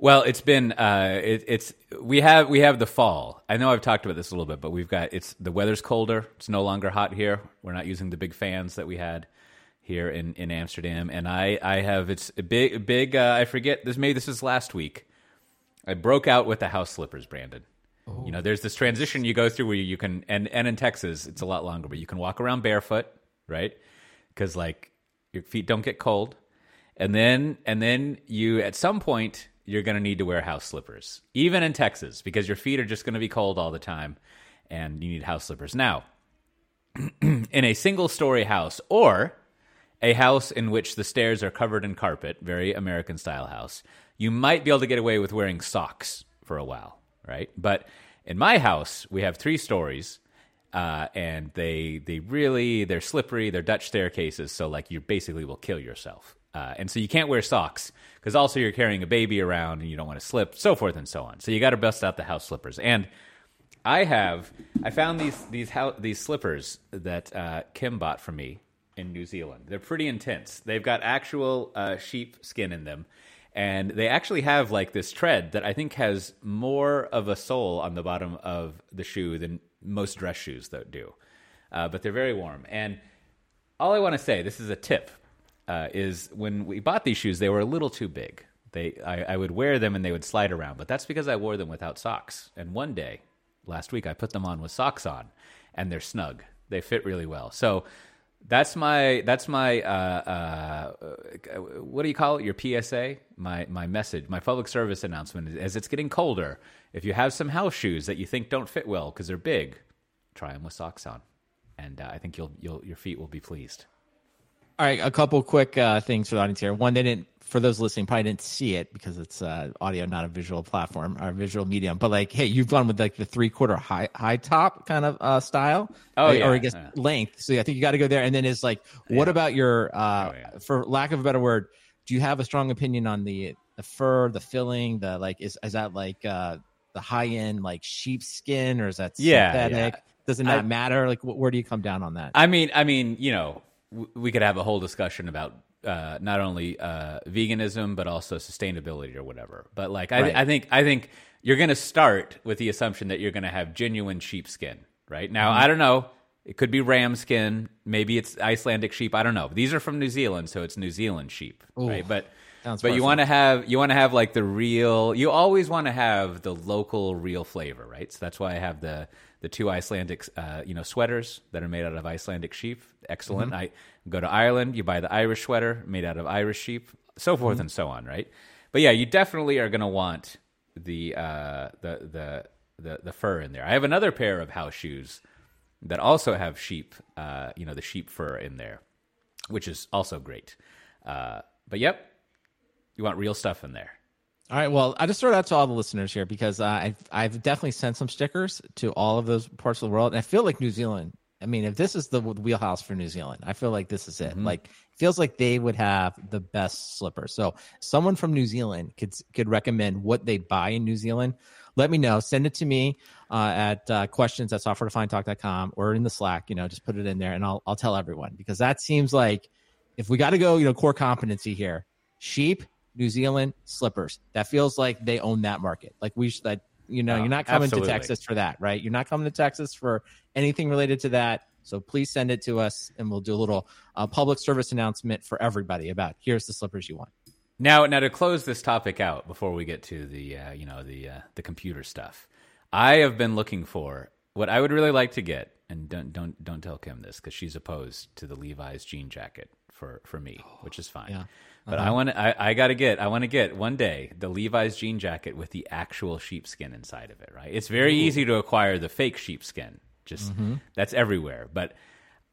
Well, it's been uh, it, it's we have we have the fall. I know I've talked about this a little bit, but we've got it's the weather's colder. It's no longer hot here. We're not using the big fans that we had here in, in Amsterdam, and I I have it's a big big. Uh, I forget this. Maybe this is last week. I broke out with the house slippers, Brandon. Oh. You know, there's this transition you go through where you can, and and in Texas it's a lot longer, but you can walk around barefoot, right? Because like your feet don't get cold, and then and then you at some point you're going to need to wear house slippers, even in Texas, because your feet are just going to be cold all the time and you need house slippers. Now, in a single story house or a house in which the stairs are covered in carpet, very American style house, you might be able to get away with wearing socks for a while, right? But in my house, we have three stories. Uh, and they they really they're slippery. They're Dutch staircases, so like you basically will kill yourself. Uh, and so you can't wear socks because also you're carrying a baby around and you don't want to slip, so forth and so on. So you got to bust out the house slippers. And I have I found these these house, these slippers that uh, Kim bought for me in New Zealand. They're pretty intense. They've got actual uh, sheep skin in them, and they actually have like this tread that I think has more of a sole on the bottom of the shoe than most dress shoes that do. Uh, but they're very warm. And all I want to say, this is a tip uh, is when we bought these shoes, they were a little too big. They, I, I, would wear them and they would slide around, but that's because I wore them without socks. And one day, last week, I put them on with socks on, and they're snug. They fit really well. So that's my that's my uh, uh, what do you call it? Your PSA, my my message, my public service announcement. As it's getting colder, if you have some house shoes that you think don't fit well because they're big, try them with socks on, and uh, I think you'll you'll your feet will be pleased. All right, a couple quick uh, things for the audience here. One, they didn't, for those listening, probably didn't see it because it's uh, audio, not a visual platform or visual medium. But like, hey, you've gone with like the three quarter high high top kind of uh, style, oh right? yeah, or I guess yeah. length. So yeah, I think you got to go there. And then it's like, what Yeah. about your, uh, Oh, for lack of a better word, do you have a strong opinion on the the fur, the filling, the like? Is is that like uh, the high end like sheepskin or is that synthetic? Does it not I- matter? Like, wh- where do you come down on that? I mean, I mean, you know, w- we could have a whole discussion about uh, not only uh, veganism but also sustainability or whatever. But like, I, Right. I think, I think you're going to start with the assumption that you're going to have genuine sheepskin. Right now, Mm-hmm. I don't know. It could be ram skin. Maybe it's Icelandic sheep. I don't know. These are from New Zealand, so it's New Zealand sheep, right? But but you want to have you want to have like the real. You always want to have the local, real flavor, right? So that's why I have the the two Icelandic, uh, you know, sweaters that are made out of Icelandic sheep. Excellent. Mm-hmm. I go to Ireland, you buy the Irish sweater made out of Irish sheep, so forth Mm-hmm. and so on, right? But yeah, you definitely are going to want the uh, the the the the fur in there. I have another pair of house shoes that also have sheep, uh, you know, the sheep fur in there, which is also great. Uh, but yep, you want real stuff in there. All right. Well, I just throw it out to all the listeners here because uh, I've I've definitely sent some stickers to all of those parts of the world, and I feel like New Zealand. I mean, if this is the wheelhouse for New Zealand, I feel like this is it. Like, feels like they would have the best slippers. So, someone from New Zealand could could recommend what they buy in New Zealand. Let me know. Send it to me uh, at uh, questions at softwaredefinedtalk.com or in the Slack. You know, just put it in there, and I'll I'll tell everyone because that seems like if we got to go, you know, core competency here, sheep, New Zealand slippers. That feels like they own that market. Like we should, that you know, Oh, you're not coming absolutely. to Texas for that, right? You're not coming to Texas for anything related to that. So please send it to us, and we'll do a little uh, public service announcement for everybody about here's the slippers you want. Now, now to close this topic out before we get to the uh, you know the uh, the computer stuff, I have been looking for what I would really like to get, and don't don't don't tell Kim this because she's opposed to the Levi's jean jacket for for me, which is fine. Yeah. But uh-huh. I want to, I, I got to get, I want to get one day the Levi's jean jacket with the actual sheepskin inside of it, right? It's very easy to acquire the fake sheepskin. Just mm-hmm. that's everywhere. But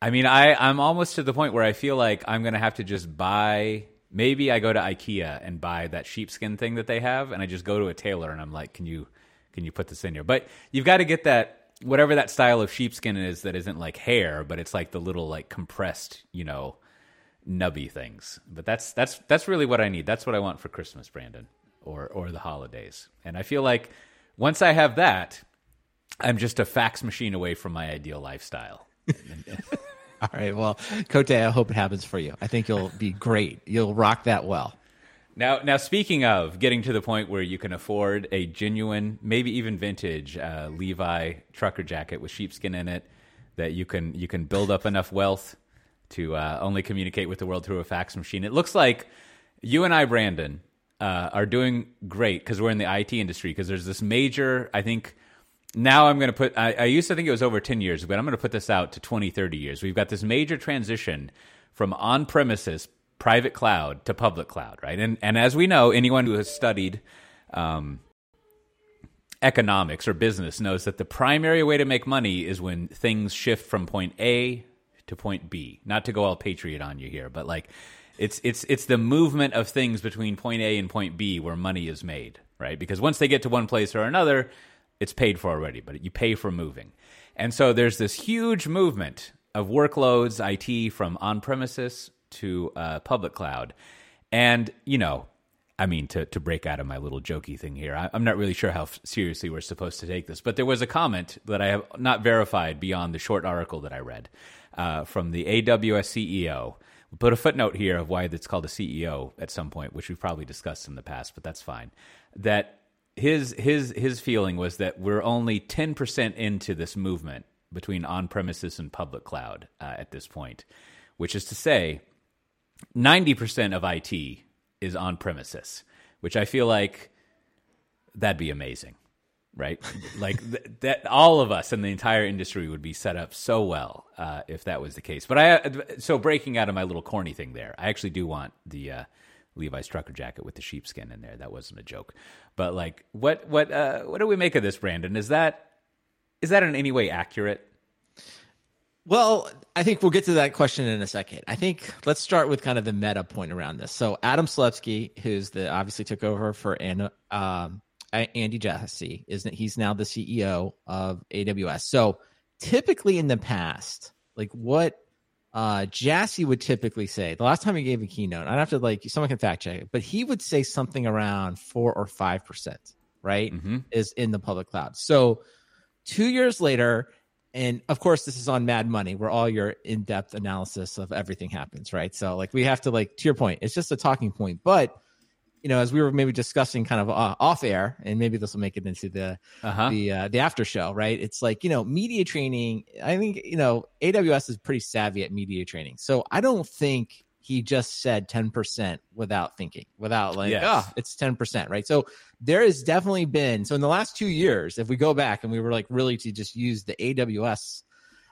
I mean, I, I'm almost to the point where I feel like I'm going to have to just buy, maybe I go to Ikea and buy that sheepskin thing that they have. And I just go to a tailor and I'm like, can you, can you put this in here? But you've got to get that, whatever that style of sheepskin is that isn't like hair, but it's like the little like compressed, you know, nubby things. But that's that's that's really what I need. That's what I want for Christmas, Brandon, or or the holidays. And I feel like once I have that, I'm just a fax machine away from my ideal lifestyle. All right. Well, Cote, I hope it happens for you. I think you'll be great. You'll rock that well. Now, now speaking of getting to the point where you can afford a genuine, maybe even vintage uh, Levi trucker jacket with sheepskin in it, that you can you can build up enough wealth to uh, only communicate with the world through a fax machine. It looks like you and I, Brandon, uh, are doing great because we're in the IT industry. Because there's this major, I think. Now I'm going to put. I, I used to think it was over 10 years, but I'm going to put this out to 20, 30 years. We've got this major transition from on premises private cloud to public cloud, right? And and as we know, anyone who has studied um, economics or business knows that the primary way to make money is when things shift from point A to point B. Not to go all patriot on you here, but like it's it's it's the movement of things between point A and point B where money is made, right? Because once they get to one place or another, it's paid for already, but you pay for moving. And so there's this huge movement of workloads, IT from on premises to uh, public cloud. And, you know, I mean, to, to break out of my little jokey thing here, I, am not really sure how f- seriously we're supposed to take this, but there was a comment that I have not verified beyond the short article that I read uh, from the AWS CEO. We'll put a footnote here of why it's called a CEO at some point, which we've probably discussed in the past, but that's fine. That his his his feeling was that we're only 10% into this movement between on premises and public cloud uh, at this point, which is to say 90% of IT is on premises, which I feel like that'd be amazing, right? like th- that, all of us in the entire industry would be set up so well uh, if that was the case. But I, so breaking out of my little corny thing there, I actually do want the uh, Levi's trucker jacket with the sheepskin in there. That wasn't a joke, but like, what, what, uh, what do we make of this, Brandon? Is that, is that in any way accurate? Well, I think we'll get to that question in a second. I think let's start with kind of the meta point around this. So Adam Selipsky, who's the obviously took over for Anna, um, Andy Jassy, isn't he's now the CEO of AWS. So typically in the past, like what uh, Jassy would typically say, the last time he gave a keynote, I'd have to like someone can fact check it, but he would say something around four or five percent, right? Mm-hmm. Is in the public cloud. So two years later, and of course this is on mad money where all your in-depth analysis of everything happens right so like we have to like to your point it's just a talking point but you know as we were maybe discussing kind of uh, off air and maybe this will make it into the uh-huh. the uh, the after show right it's like you know media training i think you know aws is pretty savvy at media training so i don't think he just said 10% without thinking, without like, yes. oh, it's 10%, right? So there has definitely been, so in the last two years, if we go back and we were like really to just use the AWS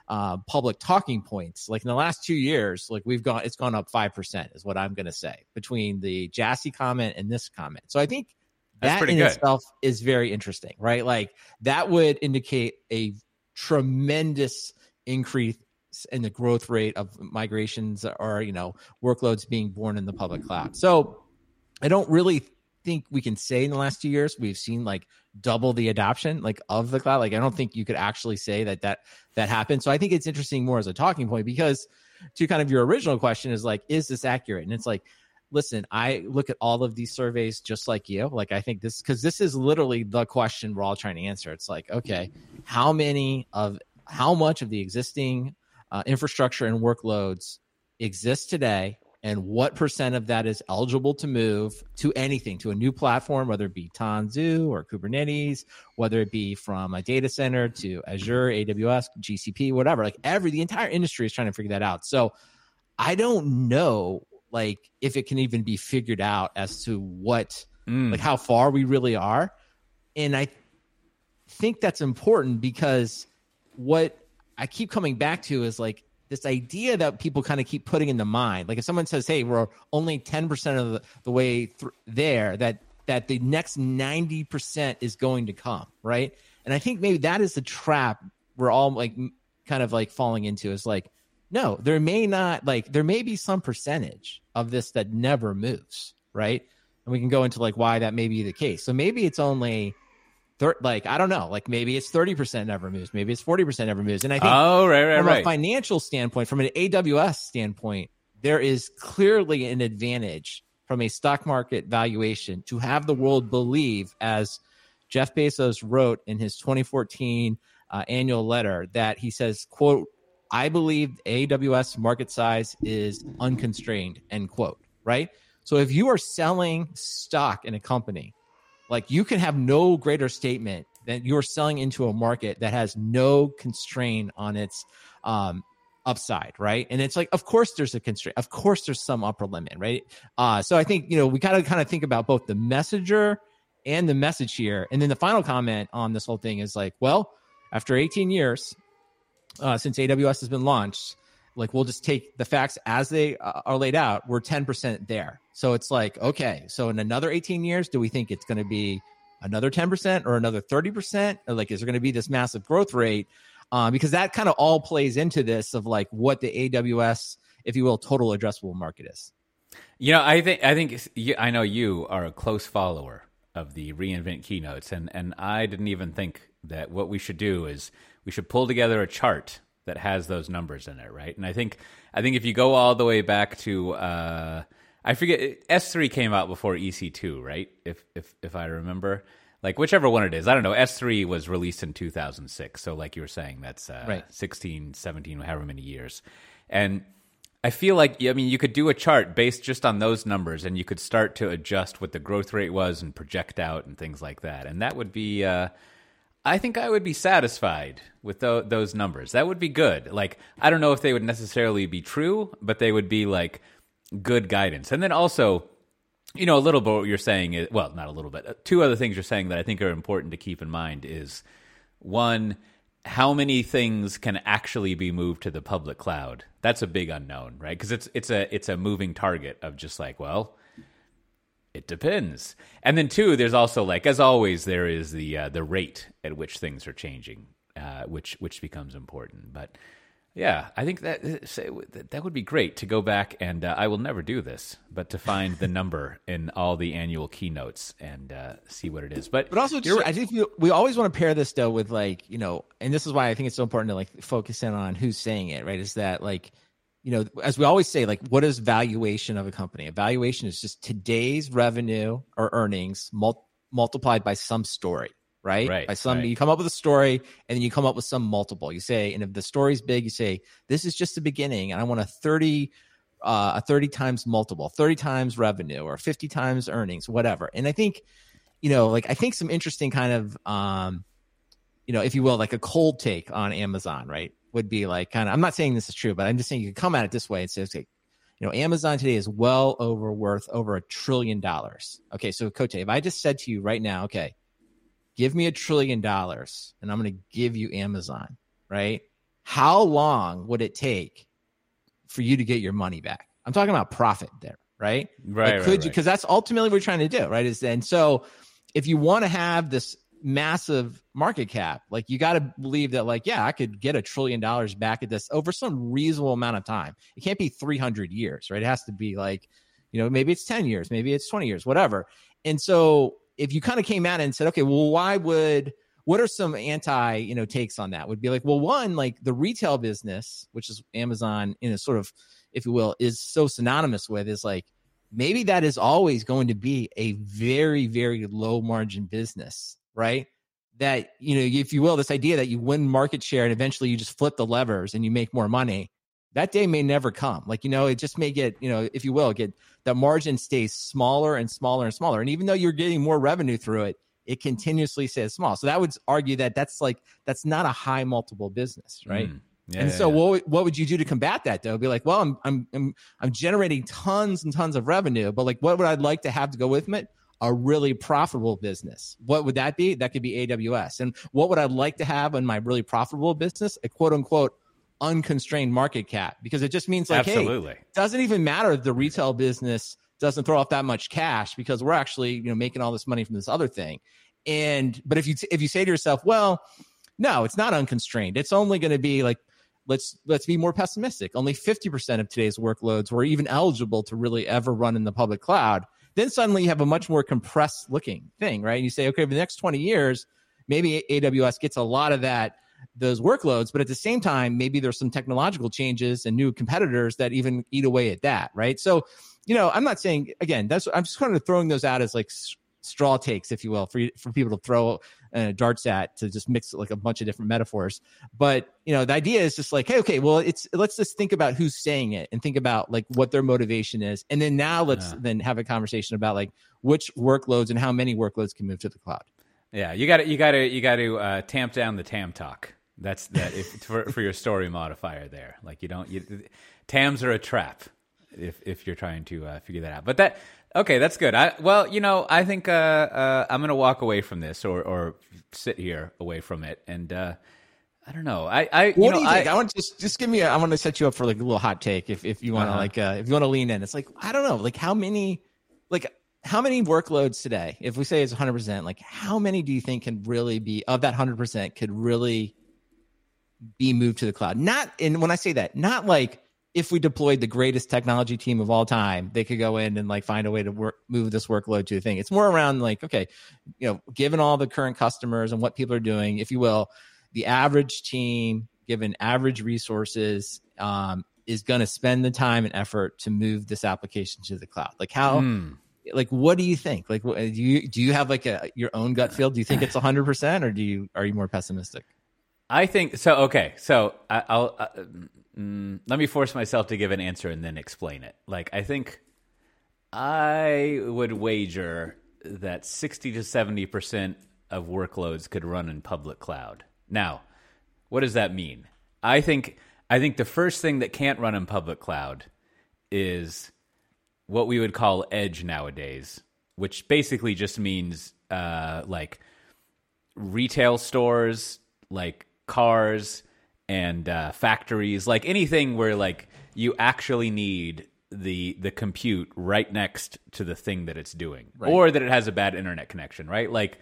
uh, public talking points, like in the last two years, like we've gone, it's gone up 5% is what I'm going to say between the Jassy comment and this comment. So I think That's that in good. itself is very interesting, right? Like that would indicate a tremendous increase and the growth rate of migrations or you know workloads being born in the public cloud. So I don't really think we can say in the last two years we've seen like double the adoption like of the cloud. Like I don't think you could actually say that that that happened. So I think it's interesting more as a talking point because to kind of your original question is like is this accurate? And it's like listen, I look at all of these surveys just like you. Like, I think this, because this is literally the question we're all trying to answer. It's like, okay, how many of, how much of the existing uh, infrastructure and workloads exist today and what percent of that is eligible to move to anything to a new platform whether it be tanzu or kubernetes whether it be from a data center to azure aws gcp whatever. Like every the entire industry is trying to figure that out. So i don't know like if it can even be figured out as to what mm. like how far we really are. And i think that's important because what I keep coming back to is like this idea that people kind of keep putting in the mind. Like if someone says, "Hey, we're only ten percent of the, the way th- there," that that the next ninety percent is going to come, right? And I think maybe that is the trap we're all like kind of like falling into. Is like, no, there may not like there may be some percentage of this that never moves, right? And we can go into like why that may be the case. So maybe it's only thir- like I don't know, like maybe it's thirty percent never moves, maybe it's forty percent never moves, and I think oh right right from right. a financial standpoint, from an AWS standpoint, there is clearly an advantage from a stock market valuation to have the world believe, as Jeff Bezos wrote in his 2014 uh, annual letter, that he says, "quote I believe AWS market size is unconstrained." End quote. Right. So if you are selling stock in a company, like you can have no greater statement than you're selling into a market that has no constraint on its um, upside, right? And it's like, of course, there's a constraint. Of course, there's some upper limit, right? Uh, so I think you know we kind of kind of think about both the messenger and the message here, and then the final comment on this whole thing is like, well, after 18 years uh, since AWS has been launched, like we'll just take the facts as they uh, are laid out. We're 10% there. So it's like, okay, so in another 18 years, do we think it's going to be another 10% or another 30%? Or like, is there going to be this massive growth rate? Uh, because that kind of all plays into this of like what the AWS, if you will, total addressable market is. You know, I think I think I know you are a close follower of the re:Invent keynotes, and and I didn't even think that what we should do is we should pull together a chart that has those numbers in it, right? And I think I think if you go all the way back to uh, I forget S three came out before EC two, right? If if if I remember, like whichever one it is, I don't know. S three was released in two thousand six, so like you were saying, that's uh, right. 16, 17, however many years, and I feel like I mean you could do a chart based just on those numbers, and you could start to adjust what the growth rate was and project out and things like that, and that would be. Uh, I think I would be satisfied with th- those numbers. That would be good. Like, I don't know if they would necessarily be true, but they would be like good guidance. And then also, you know, a little bit what you're saying is, well, not a little bit. Uh, two other things you're saying that I think are important to keep in mind is one, how many things can actually be moved to the public cloud? That's a big unknown, right? Because it's it's a it's a moving target of just like, well, it depends. And then two, there's also like as always, there is the uh, the rate at which things are changing, uh, which which becomes important. But yeah, I think that that would be great to go back and uh, I will never do this, but to find the number in all the annual keynotes and uh, see what it is. But but also, just, I think we, we always want to pair this though with like you know, and this is why I think it's so important to like focus in on who's saying it. Right? Is that like you know, as we always say, like, what is valuation of a company? A valuation is just today's revenue or earnings mul- multiplied by some story, right? Right. By some, right. you come up with a story and then you come up with some multiple. You say, and if the story's big, you say, this is just the beginning, and I want a thirty, uh, a thirty times multiple, thirty times revenue, or fifty times earnings, whatever. And I think, you know, like I think some interesting kind of, um, you know, if you will, like a cold take on Amazon, right? would be like kind of i'm not saying this is true but i'm just saying you can come at it this way and say okay you know amazon today is well over worth over a trillion dollars okay so coach if i just said to you right now okay give me a trillion dollars and i'm going to give you amazon right how long would it take for you to get your money back i'm talking about profit there right right like, could right, you because that's ultimately what we're trying to do right is and so if you want to have this massive market cap. Like you got to believe that, like, yeah, I could get a trillion dollars back at this over some reasonable amount of time. It can't be 300 years, right? It has to be like, you know, maybe it's 10 years, maybe it's 20 years, whatever. And so if you kind of came at it and said, okay, well, why would, what are some anti, you know, takes on that? Would be like, well, one, like the retail business, which is Amazon in a sort of, if you will, is so synonymous with is like, maybe that is always going to be a very, very low margin business right? That, you know, if you will, this idea that you win market share and eventually you just flip the levers and you make more money, that day may never come. Like, you know, it just may get, you know, if you will, get the margin stays smaller and smaller and smaller. And even though you're getting more revenue through it, it continuously stays small. So that would argue that that's like, that's not a high multiple business, right? Mm. Yeah, and so, yeah. what what would you do to combat that? Though, be like, well, I'm I'm I'm I'm generating tons and tons of revenue, but like, what would I like to have to go with it? a really profitable business. What would that be? That could be AWS. And what would I like to have in my really profitable business? A quote unquote unconstrained market cap because it just means like, Absolutely. hey, doesn't even matter the retail business doesn't throw off that much cash because we're actually you know making all this money from this other thing. And but if you if you say to yourself, well, no, it's not unconstrained. It's only going to be like let's let's be more pessimistic. Only 50% of today's workloads were even eligible to really ever run in the public cloud. Then suddenly you have a much more compressed looking thing, right? And you say, okay, for the next 20 years, maybe AWS gets a lot of that those workloads, but at the same time, maybe there's some technological changes and new competitors that even eat away at that, right? So, you know, I'm not saying again, that's I'm just kind of throwing those out as like straw takes, if you will, for for people to throw uh, darts at to just mix like a bunch of different metaphors. But you know, the idea is just like, hey, okay, well, it's let's just think about who's saying it and think about like what their motivation is, and then now let's yeah. then have a conversation about like which workloads and how many workloads can move to the cloud. Yeah, you got to you got to you got to uh, tamp down the tam talk. That's that if, for for your story modifier there. Like you don't you, tams are a trap if if you're trying to uh, figure that out. But that okay, that's good. I well, you know, I think uh, uh, I'm gonna walk away from this or or sit here away from it and. uh I don't know. I, I what know, do you think? I, I want to just just give me. A, I want to set you up for like a little hot take if if you want to uh-huh. like uh, if you want to lean in. It's like I don't know. Like how many like how many workloads today? If we say it's 100, percent like how many do you think can really be of that 100 percent could really be moved to the cloud. Not and when I say that, not like if we deployed the greatest technology team of all time, they could go in and like find a way to work move this workload to the thing. It's more around like, okay, you know, given all the current customers and what people are doing, if you will, the average team, given average resources, um, is going to spend the time and effort to move this application to the cloud. Like how, mm. Like what do you think? Like, do you do you have like a your own gut feel? Do you think it's hundred percent, or do you are you more pessimistic? I think so. Okay, so I, will uh, mm, let me force myself to give an answer and then explain it. Like I think I would wager that sixty to seventy percent of workloads could run in public cloud. Now, what does that mean? I think I think the first thing that can't run in public cloud is what we would call edge nowadays, which basically just means uh, like retail stores, like cars and uh, factories, like anything where like you actually need the the compute right next to the thing that it's doing, right. or that it has a bad internet connection, right? Like,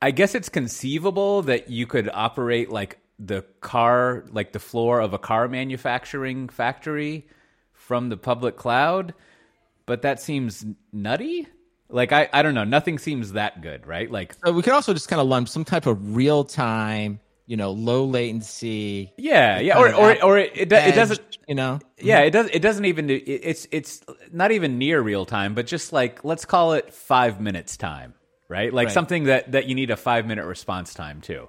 I guess it's conceivable that you could operate like the car, like the floor of a car manufacturing factory from the public cloud, but that seems nutty. Like I, I don't know. Nothing seems that good, right? Like so we could also just kind of lump some type of real time you know low latency yeah yeah or or, or it, it, edge, it, doesn't you know yeah it does it doesn't even it's it's not even near real time but just like let's call it five minutes time right like right. something that that you need a five minute response time to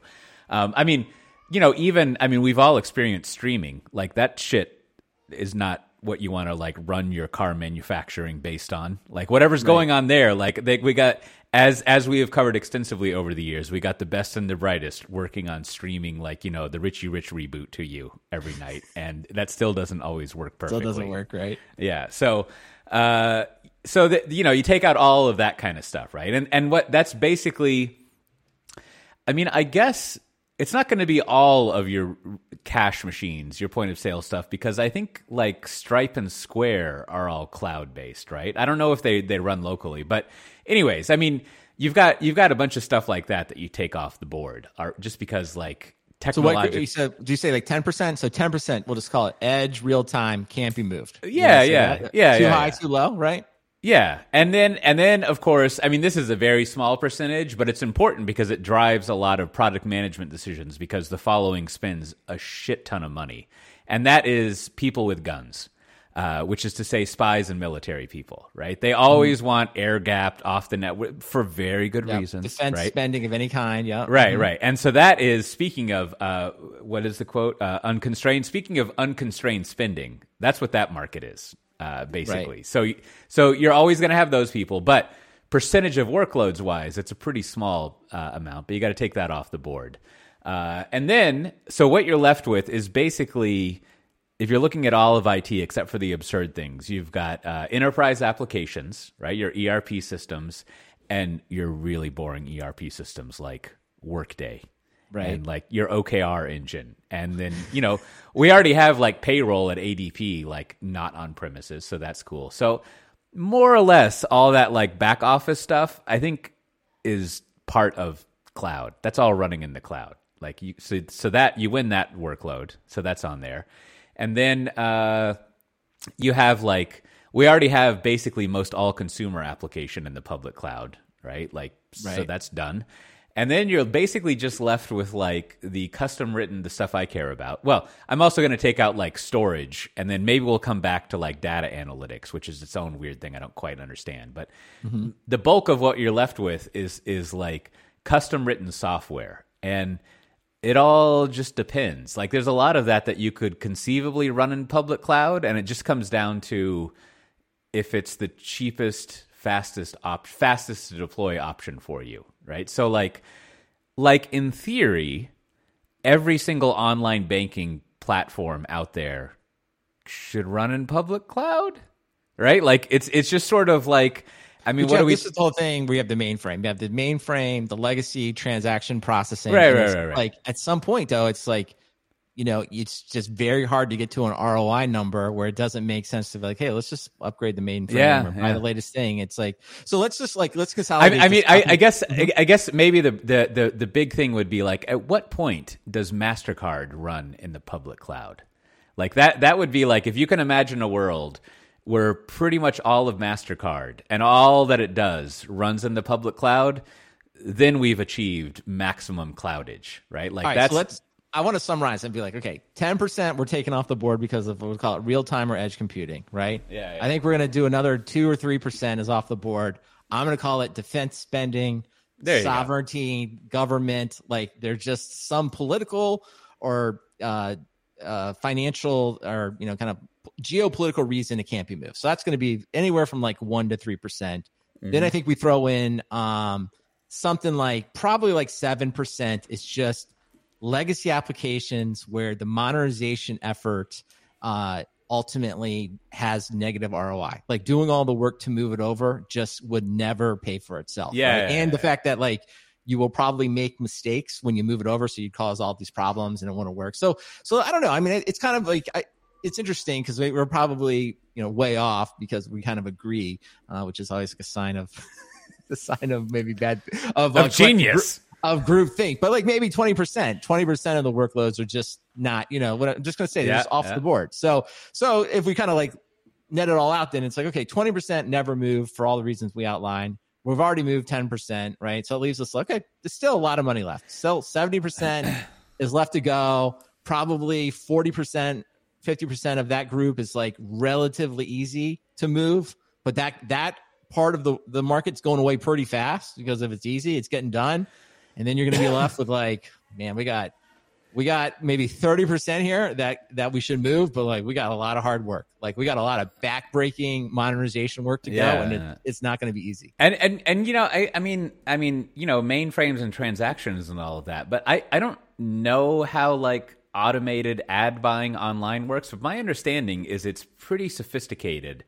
um, i mean you know even i mean we've all experienced streaming like that shit is not what you want to like run your car manufacturing based on like whatever's right. going on there like they, we got as as we have covered extensively over the years, we got the best and the brightest working on streaming like you know the Richie Rich reboot to you every night, and that still doesn't always work perfectly. Still doesn't work, right? Yeah. So, uh, so that you know, you take out all of that kind of stuff, right? And and what that's basically, I mean, I guess it's not going to be all of your cash machines, your point of sale stuff, because I think like Stripe and Square are all cloud based, right? I don't know if they they run locally, but anyways, I mean, you've got you've got a bunch of stuff like that that you take off the board, are just because like technological. So what, do you say like ten percent? So ten percent, we'll just call it edge, real time, can't be moved. Yeah, yeah, yeah. Too yeah, high, yeah. too low, right? Yeah, and then and then of course, I mean, this is a very small percentage, but it's important because it drives a lot of product management decisions because the following spends a shit ton of money, and that is people with guns. Uh, which is to say spies and military people, right? They always mm. want air gapped off the net for very good yep. reasons. Defense right? spending of any kind, yeah. Right, mm-hmm. right. And so that is speaking of uh, what is the quote? Uh, unconstrained. Speaking of unconstrained spending, that's what that market is, uh, basically. Right. So, so you're always going to have those people, but percentage of workloads wise, it's a pretty small uh, amount. But you got to take that off the board. Uh, and then, so what you're left with is basically if you're looking at all of IT except for the absurd things, you've got uh, enterprise applications, right? Your ERP systems, and your really boring ERP systems like Workday, right? And like your OKR engine, and then you know we already have like payroll at ADP, like not on premises, so that's cool. So more or less, all that like back office stuff, I think, is part of cloud. That's all running in the cloud. Like you, so so that you win that workload, so that's on there and then uh, you have like we already have basically most all consumer application in the public cloud, right? Like right. so that's done. And then you're basically just left with like the custom written, the stuff I care about. Well, I'm also going to take out like storage, and then maybe we'll come back to like data analytics, which is its own weird thing I don't quite understand. But mm-hmm. the bulk of what you're left with is is like custom written software, and it all just depends. Like there's a lot of that that you could conceivably run in public cloud, and it just comes down to if it's the cheapest, fastest op- fastest to deploy option for you, right? So like like in theory, every single online banking platform out there should run in public cloud, right? Like it's it's just sort of like I mean, what do we? This is the whole thing. We have the mainframe. We have the mainframe, the legacy transaction processing. Right, right, right, right. Like at some point, though, it's like, you know, it's just very hard to get to an ROI number where it doesn't make sense to be like, hey, let's just upgrade the mainframe yeah, or buy yeah. the latest thing. It's like, so let's just like let's consolidate. I, I mean, I, I, guess, mm-hmm. I, I guess maybe the, the the the big thing would be like, at what point does Mastercard run in the public cloud? Like that. That would be like if you can imagine a world where pretty much all of MasterCard and all that it does runs in the public cloud, then we've achieved maximum cloudage, right? Like that's. So let's. I want to summarize and be like, okay, ten percent we're taking off the board because of what we call it real time or edge computing, right? Yeah, yeah. I think we're going to do another two or three percent is off the board. I'm going to call it defense spending, sovereignty, go. government. Like there's just some political or uh, uh, financial or you know kind of geopolitical reason it can't be moved. So that's going to be anywhere from like one to three percent. Mm-hmm. Then I think we throw in um, something like probably like seven percent is just legacy applications where the modernization effort uh, ultimately has negative ROI. Like doing all the work to move it over just would never pay for itself. Yeah, right? and the fact that like you will probably make mistakes when you move it over, so you cause all these problems and it won't work. So, so I don't know. I mean, it's kind of like I, it's interesting because we're probably you know way off because we kind of agree, uh, which is always like a sign of the sign of maybe bad of, of genius. Of group think, but like maybe 20%, 20% of the workloads are just not, you know, what I'm just going to say, they're yeah, just off yeah. the board. So, so if we kind of like net it all out, then it's like, okay, 20% never move for all the reasons we outlined. We've already moved 10%, right? So it leaves us, okay, there's still a lot of money left. Still 70% is left to go. Probably 40%, 50% of that group is like relatively easy to move. But that, that part of the, the market's going away pretty fast because if it's easy, it's getting done. And then you're going to be left with like, man, we got we got maybe 30% here that that we should move but like we got a lot of hard work like we got a lot of backbreaking modernization work to Yeah. go and it, it's not going to be easy And and and you know, I I mean, I mean, you know, mainframes and transactions and all of that. But I I don't know how like automated ad buying online works. But my understanding is it's pretty sophisticated,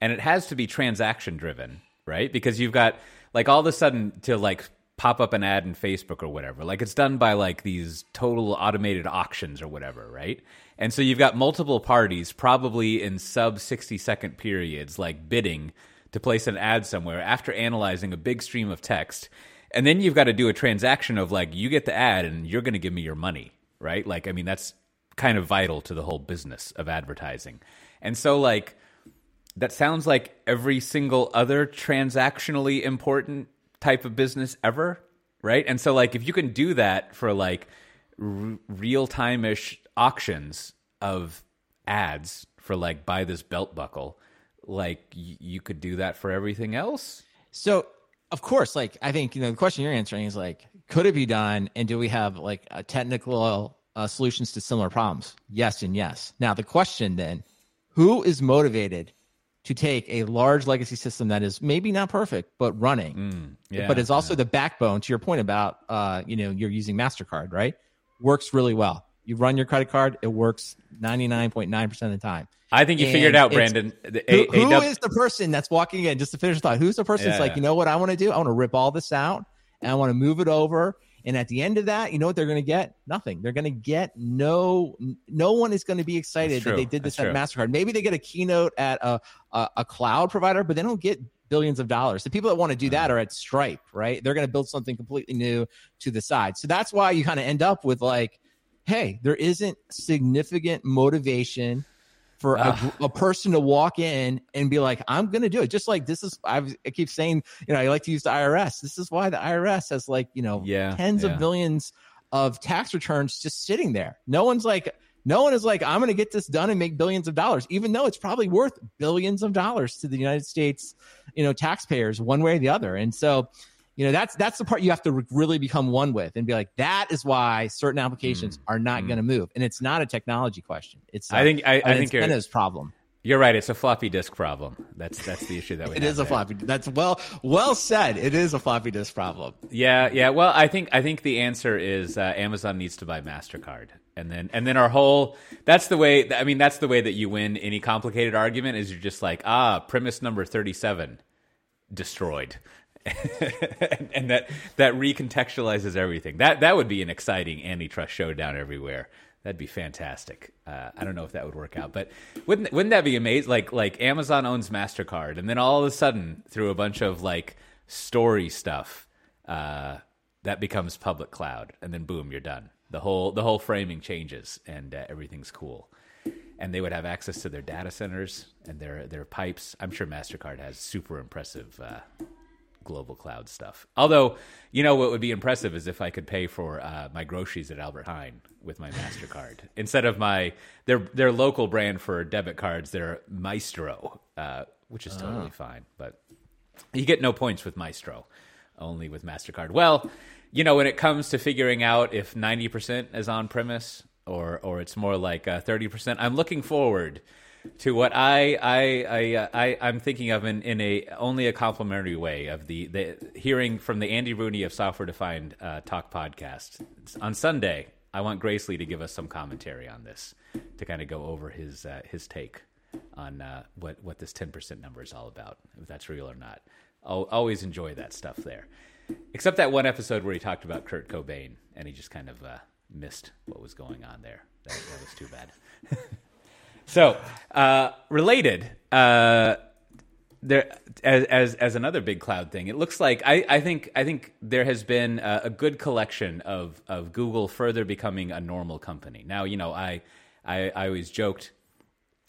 and it has to be transaction driven, right? Because you've got like all of a sudden to like pop up an ad in Facebook or whatever. Like it's done by like these total automated auctions or whatever, right? And so you've got multiple parties, probably in sub 60 second periods, like bidding to place an ad somewhere after analyzing a big stream of text. And then you've got to do a transaction of like, you get the ad and you're going to give me your money, right? Like, I mean, that's kind of vital to the whole business of advertising. And so, like, that sounds like every single other transactionally important type of business ever, right? And so, like, if you can do that for like r- real time ish auctions of ads for like buy this belt buckle, like y- you could do that for everything else. so of course like i think you know the question you're answering is like could it be done and do we have like a technical uh, solutions to similar problems yes and yes now the question then who is motivated to take a large legacy system that is maybe not perfect but running. Mm, yeah, but it's also the backbone to your point about uh, you know you're using mastercard right? Works really well. You run your credit card it works 99.9% of the time. I think you And figured out, Brandon. The who, A- who AW is the person that's walking in just to finish the thought who's the person that's Yeah, like you know what? I want to do i want to rip all this out and i want to move it over and at the end of that you know what they're going to get? Nothing. They're going to get no no one is going to be excited that they did this That's at true. mastercard. Maybe they get a keynote at a, a, a cloud provider but they don't get billions of dollars. The people that want to do that Mm. are at stripe right? They're going to build something completely new to the side. So that's why you kind of end up with like hey there isn't significant motivation for a, ah. a, person to walk in and be like, I'm going to do it. Just like this is, I've, i keep saying, you know, I like to use the IRS. This is why the IRS has like, you know, yeah, tens yeah. of millions of tax returns just sitting there. No one's like, no one is like, I'm going to get this done and make billions of dollars, even though it's probably worth billions of dollars to the United States, you know, taxpayers one way or the other. And so, you know, that's that's the part you have to really become one with and be like, that is why certain applications mm, are not mm. going to move. And it's not a technology question. It's a, I think I, I think it's problem. You're right. It's a floppy disk problem. That's that's the issue that we. it is a floppy. That's well well said. It is a floppy disk problem. Yeah, yeah. Well, I think I think the answer is uh, Amazon needs to buy Mastercard, and then and then our whole. That's the way. I mean, that's the way that you win any complicated argument. Is you're just like ah, premise number thirty seven, destroyed. And, and that that recontextualizes everything. That that would be an exciting antitrust showdown everywhere. That'd be fantastic. Uh, I don't know if that would work out, but wouldn't wouldn't that be amazing? Like like Amazon owns Mastercard, and then all of a sudden, through a bunch of like story stuff, uh, that becomes public cloud, and then boom, you're done. The whole the whole framing changes, and uh, everything's cool. And they would have access to their data centers and their their pipes. I'm sure Mastercard has super impressive uh, global cloud stuff. Although, you know, what would be impressive is if I could pay for uh, my groceries at Albert Heijn with my Mastercard instead of my their their local brand for debit cards. They're Maestro, uh, which is totally oh. fine, but you get no points with Maestro, only with Mastercard. Well, you know, when it comes to figuring out if ninety percent is on premise or or it's more like uh, thirty percent, I'm looking forward to what I I I, uh, I I'm thinking of in, in a only a complimentary way of the, the hearing from the Andy Rooney of Software Defined uh, Talk podcast on Sunday. I want Grace Lee to give us some commentary on this to kind of go over his uh, his take on uh, what what this ten percent number is all about, if that's real or not. I'll always enjoy that stuff there, except that one episode where he talked about Kurt Cobain and he just kind of uh, missed what was going on there. That, that was too bad. So, uh, related, uh, there as, as as another big cloud thing, it looks like I, I think I think there has been a, a, good collection of of Google further becoming a normal company. Now, you know, I I, I always joked,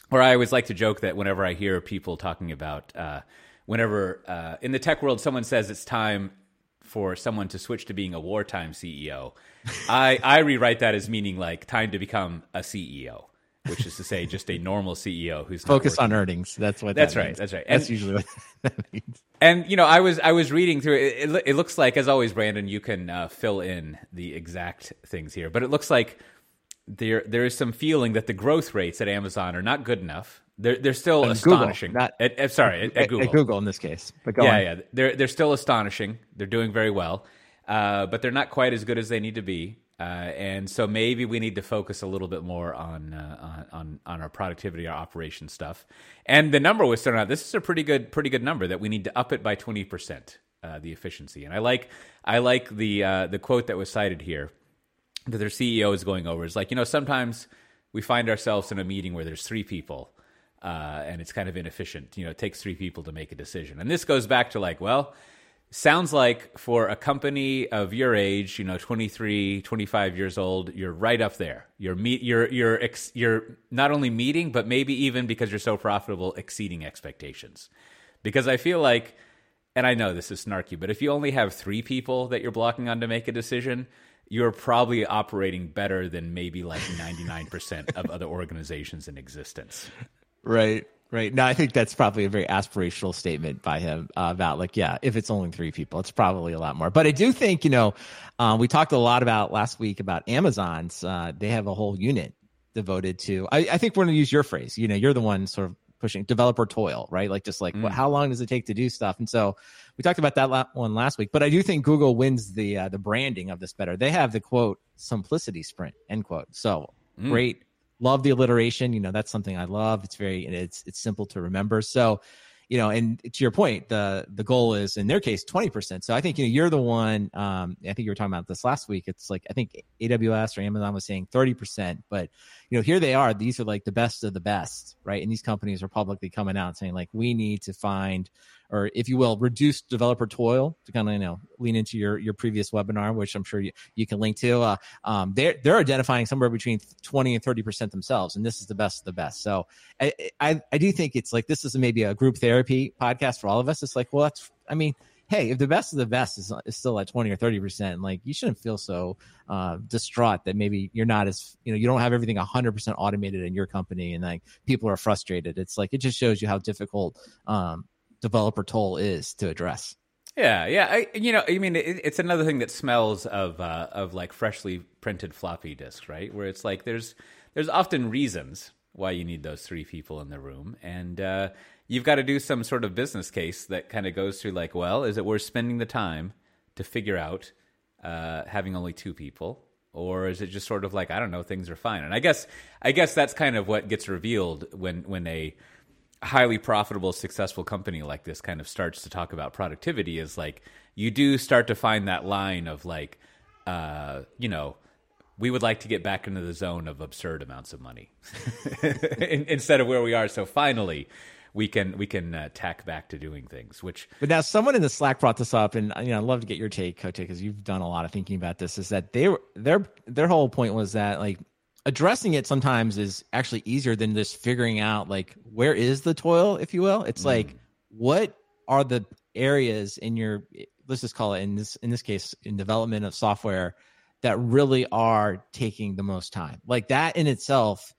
or I always like to joke that whenever I hear people talking about, uh, whenever uh, in the tech world someone says it's time for someone to switch to being a wartime CEO, I I rewrite that as meaning like time to become a CEO which is to say, just a normal CEO who's focused on earnings. That's what. That's that right. Means. That's right. And, that's usually what that means. And you know, I was I was reading through it. It, it looks like, as always, Brandon, you can uh, fill in the exact things here, but it looks like there there is some feeling that the growth rates at Amazon are not good enough. They're they're still astonishing. Google, not, at, at, sorry, at, at, Google. At Google in this case, but yeah, on. yeah, they're they're still astonishing. They're doing very well, uh, but they're not quite as good as they need to be. Uh, and so maybe we need to focus a little bit more on, uh, on on our productivity, our operation stuff. And the number was thrown out. This is a pretty good pretty good number that we need to up it by twenty percent uh, the efficiency. And I like I like the uh, the quote that was cited here that their CEO is going over. Is like you know sometimes we find ourselves in a meeting where there's three people. Uh, and it's kind of inefficient. You know, it takes three people to make a decision. And this goes back to like, well, sounds like for a company of your age, you know, 23, 25 years old, you're right up there. You're meet, you're you're ex, you're not only meeting, but maybe even because you're so profitable, exceeding expectations. Because I feel like, and I know this is snarky, but if you only have three people that you're blocking on to make a decision, you're probably operating better than maybe like 99% of other organizations in existence. Right. Right. No, I think that's probably a very aspirational statement by him uh, about like, yeah, if it's only three people, it's probably a lot more. But I do think, you know, um, we talked a lot about last week about Amazon's. Uh, they have a whole unit devoted to. I, I think we're going to use your phrase. You know, you're the one sort of pushing developer toil, right? Like just like mm. what, how long does it take to do stuff? And so we talked about that one last week. But I do think Google wins the uh, the branding of this better. They have the quote simplicity sprint end quote. So mm. great love the alliteration. You know, that's something I love. It's very it's it's simple to remember. So, you know, and to your point, the the goal is in their case twenty percent. So I think you know you're the one. Um, I think you were talking about this last week. It's like I think AWS or Amazon was saying thirty percent, but you know here they are. These are like the best of the best, right? And these companies are publicly coming out saying like we need to find or if you will, reduce developer toil to kind of you know lean into your your previous webinar, which I'm sure you, you can link to. Uh, um, they're they're identifying somewhere between 20 and 30 percent themselves, and this is the best of the best. So I, I I do think it's like this is maybe a group therapy podcast for all of us. It's like, well, that's I mean hey, if the best of the best is, is still at 20 or 30%, like you shouldn't feel so uh, distraught that maybe you're not as, you know, you don't have everything 100% automated in your company and like people are frustrated. It's like, it just shows you how difficult um, developer toil is to address. Yeah, yeah. I, you know, I mean, it, it's another thing that smells of uh, of like freshly printed floppy disk, right? Where it's like there's there's often reasons why you need those three people in the room, and uh, you've got to do some sort of business case that kind of goes through like, well, is it worth spending the time to figure out uh, having only two people, or is it just sort of like I don't know, things are fine? And I guess I guess that's kind of what gets revealed when when a highly profitable, successful company like this kind of starts to talk about productivity. Is like you do start to find that line of like, uh, you know we would like to get back into the zone of absurd amounts of money instead of where we are. So finally, we can we can uh, tack back to doing things. Which, but now someone in the Slack brought this up, and you know I'd love to get your take, Cote, because you've done a lot of thinking about this. Is that they were their their whole point was that like addressing it sometimes is actually easier than just figuring out like where is the toil, if you will. It's mm. like what are the areas in your let's just call it in this in this case in development of software that really are taking the most time. Like that in itself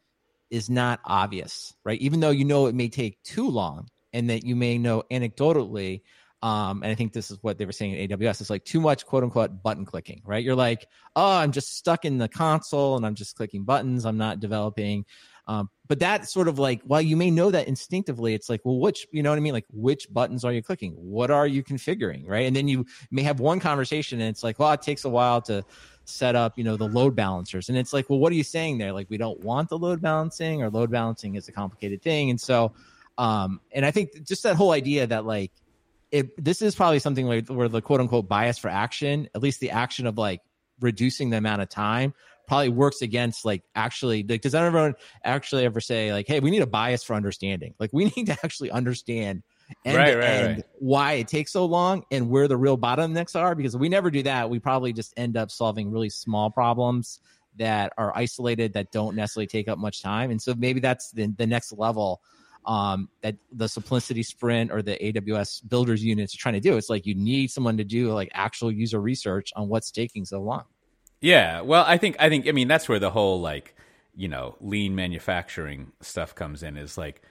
is not obvious, right? Even though you know it may take too long and that you may know anecdotally. Um, and I think this is what they were saying in AWS. It's like too much quote unquote button clicking, right? You're like, oh, I'm just stuck in the console and I'm just clicking buttons. I'm not developing. Um, but that sort of like, while you may know that instinctively, it's like, well, which, you know what I mean? Like, which buttons are you clicking? What are you configuring? Right. And then you may have one conversation and it's like, well, it takes a while to set up, you know, the load balancers. And it's like, well, what are you saying there? Like, we don't want the load balancing or load balancing is a complicated thing. And so, um, and I think just that whole idea that like, it, this is probably something where, the quote unquote bias for action, at least the action of like reducing the amount of time probably works against like actually like does everyone actually ever say like hey we need a bias for understanding like we need to actually understand end right, right, end right. why it takes so long and where the real bottlenecks are. Because if we never do that, we probably just end up solving really small problems that are isolated that don't necessarily take up much time. And so maybe that's the, the next level um, that the simplicity sprint or the AWS builders units are trying to do. It's like you need someone to do like actual user research on what's taking so long. Yeah, well, I think I think I mean that's where the whole like you know lean manufacturing stuff comes in. Is like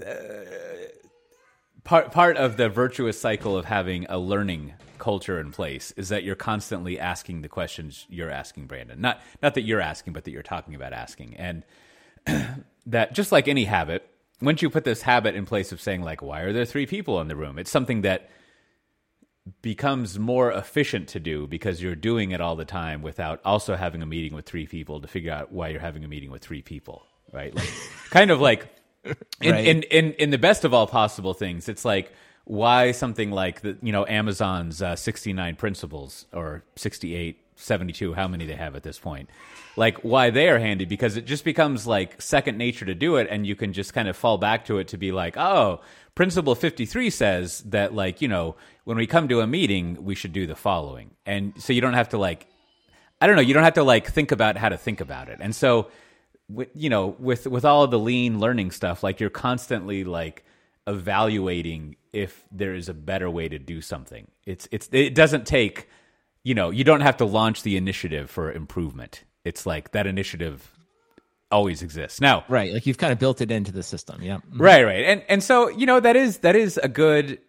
uh, part part of the virtuous cycle of having a learning culture in place is that you're constantly asking the questions you're asking Brandon. Not not that you're asking, but that you're talking about asking. And that just like any habit, once you put this habit in place of saying like why are there three people in the room? It's something that becomes more efficient to do because you're doing it all the time without also having a meeting with three people to figure out why you're having a meeting with three people, right? Like kind of like in, right. in, in in the best of all possible things, it's like why something like the you know Amazon's uh, 69 principles or 68 72 how many they have at this point like why they are handy because it just becomes like second nature to do it and you can just kind of fall back to it to be like oh principle 53 says that like you know when we come to a meeting we should do the following and so you don't have to like i don't know you don't have to like think about how to think about it and so with, you know with with all of the lean learning stuff like you're constantly like evaluating if there is a better way to do something. It's it's it doesn't take you know you don't have to launch the initiative for improvement. It's like that initiative always exists. Now right like you've kind of built it into the system yeah. Mm-hmm. right right. And and so you know that is that is a good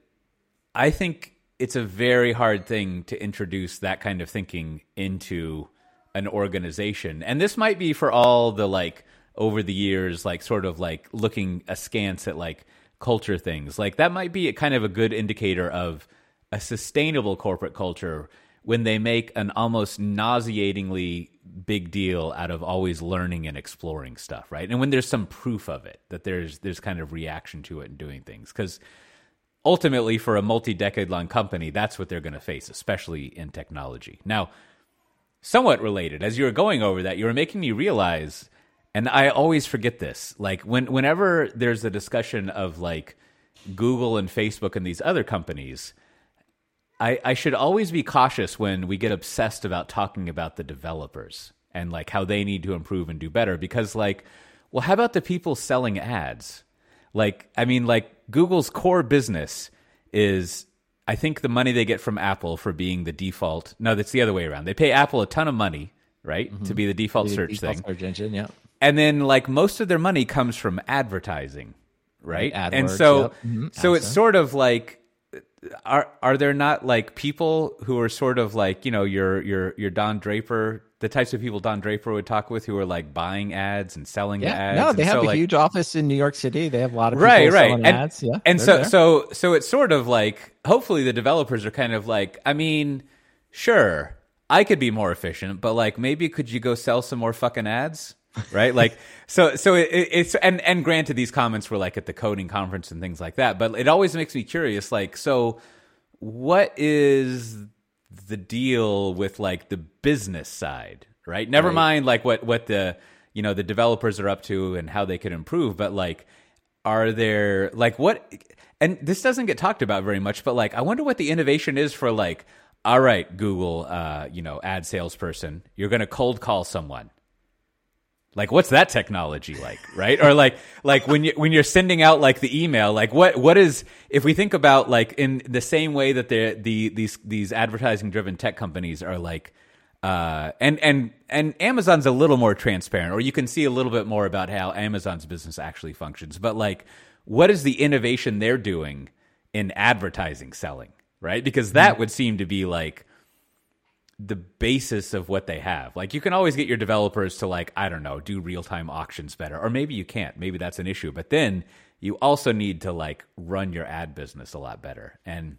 i think it's a very hard thing to introduce that kind of thinking into an organization. And this might be for all the like over the years, like sort of like looking askance at like culture things. Like that might be a kind of a good indicator of a sustainable corporate culture when they make an almost nauseatingly big deal out of always learning and exploring stuff, right? And when there's some proof of it, that there's there's kind of reaction to it and doing things. Because ultimately for a multi-decade long company, that's what they're going to face, especially in technology. Now, somewhat related. As you were going over that, you were making me realize, and I always forget this. Like when whenever there's a discussion of like Google and Facebook and these other companies, I, I should always be cautious when we get obsessed about talking about the developers and like how they need to improve and do better because like well how about the people selling ads like i mean like google's core business is i think the money they get from apple for being the default no that's the other way around. They pay apple a ton of money right to be the default The search default thing. search engine, yeah. and then like most of their money comes from advertising right? Right, and AdWords, so yep. Mhm, so it's sort of like are are there not like people who are sort of like you know your your your Don Draper the types of people Don Draper would talk with who are like buying ads and selling Yeah, ads no, and they have so, a like, huge office in New York City. They have a lot of people right right selling and, ads. Yeah, and so there. so so it's sort of like hopefully the developers are kind of like i mean sure i could be more efficient but like maybe could you go sell some more fucking ads right like so so it- it's and and granted these comments were like at the coding conference and things like that but it always makes me curious like so what is the deal with like the business side right never Right. mind like what what the you know the developers are up to and how they could improve but like are there like what and this doesn't get talked about very much but like i wonder what the innovation is for like all right google uh you know ad salesperson you're going to cold call someone like what's that technology like right? Or like like when you when you're sending out like the email like what what is if we think about like in the same way that the the these these advertising driven tech companies are like uh and and and Amazon's a little more transparent or you can see a little bit more about how Amazon's business actually functions but like what is the innovation they're doing in advertising selling right? Because that would seem to be like the basis of what they have. Like you can always get your developers to like I don't know, do real-time auctions better or maybe you can't. Maybe that's an issue. But then you also need to like run your ad business a lot better. And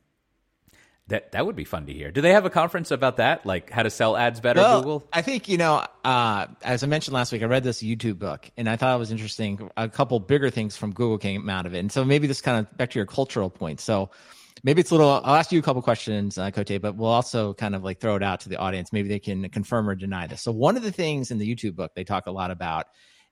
that that would be fun to hear. Do they have a conference about that? Like how to sell ads better Well, Google? I think you know, uh, as I mentioned last week, I read this YouTube book, and I thought it was interesting. A couple bigger things from Google came out of it, and so maybe this kind of back to your cultural point. So maybe it's a little. I'll ask you a couple questions, uh, Cote, but we'll also kind of like throw it out to the audience. Maybe they can confirm or deny this. So one of the things in the YouTube book they talk a lot about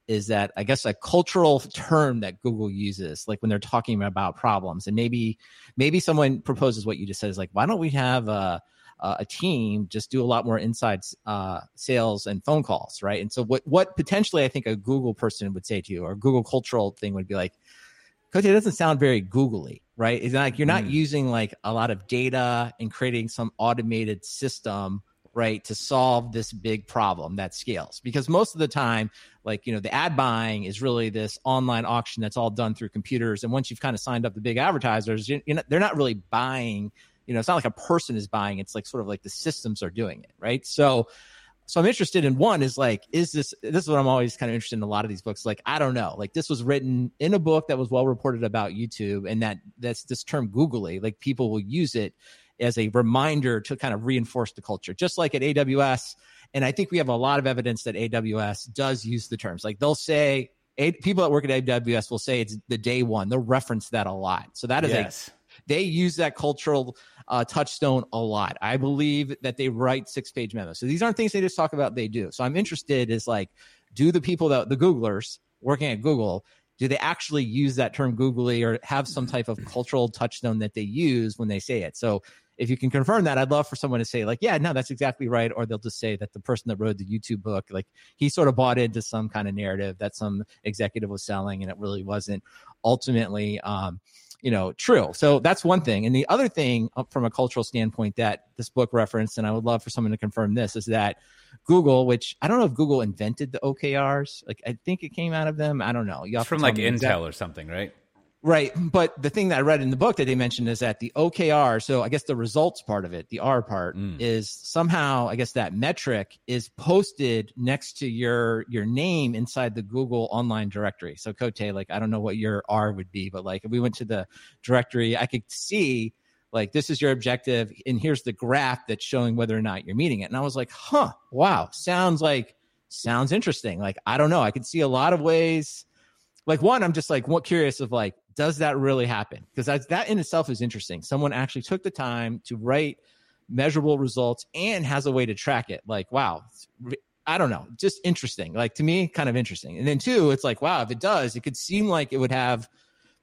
is that I guess a cultural term that Google uses, like when they're talking about problems, and maybe maybe someone proposes what you just said is like, why don't we have a a team just do a lot more inside uh, sales and phone calls, right? And so what what potentially I think a Google person would say to you or Google cultural thing would be like, it doesn't sound very googly, right? It's like you're not Mm. using like a lot of data and creating some automated system, right, to solve this big problem that scales. Because most of the time, like you know, the ad buying is really this online auction that's all done through computers. And once you've kind of signed up the big advertisers, you, you know, they're not really buying. You know, it's not like a person is buying. It's like sort of like the systems are doing it, right? So so I'm interested in one is like, is this this is what I'm always kind of interested in a lot of these books. Like, I don't know. Like this was written in a book that was well reported about YouTube and that that's this term googly, like people will use it as a reminder to kind of reinforce the culture, just like at AWS. And I think we have a lot of evidence that AWS does use the terms. Like they'll say people that work at AWS will say it's the day one. They'll reference that a lot. So that is a yes. They use that cultural uh, touchstone a lot. I believe that they write six page memos. So these aren't things they just talk about, they do. So I'm interested is like, do the people that the Googlers working at Google, do they actually use that term googly or have some type of cultural touchstone that they use when they say it? So if you can confirm that, I'd love for someone to say like, yeah, no, that's exactly right. Or they'll just say that the person that wrote the YouTube book, like he sort of bought into some kind of narrative that some executive was selling and it really wasn't ultimately, um, you know, true. So that's one thing. And the other thing uh, from a cultural standpoint that this book referenced, and I would love for someone to confirm this, is that Google, which I don't know if Google invented the OKRs, like I think it came out of them. I don't know. You from like Intel exact- or something, right? Right. But the thing that I read in the book that they mentioned is that the OKR, so I guess the results part of it, the R part, Mm. is somehow, I guess that metric is posted next to your your name inside the Google online directory. So Cote, like I don't know what your R would be, but like if we went to the directory, I could see like this is your objective, and here's the graph that's showing whether or not you're meeting it. And I was like, huh, wow, sounds like sounds interesting. Like I don't know. I could see a lot of ways like one i'm just like what curious of like does that really happen because that, that in itself is interesting someone actually took the time to write measurable results and has a way to track it like wow i don't know just interesting like to me kind of interesting and then two it's like wow if it does it could seem like it would have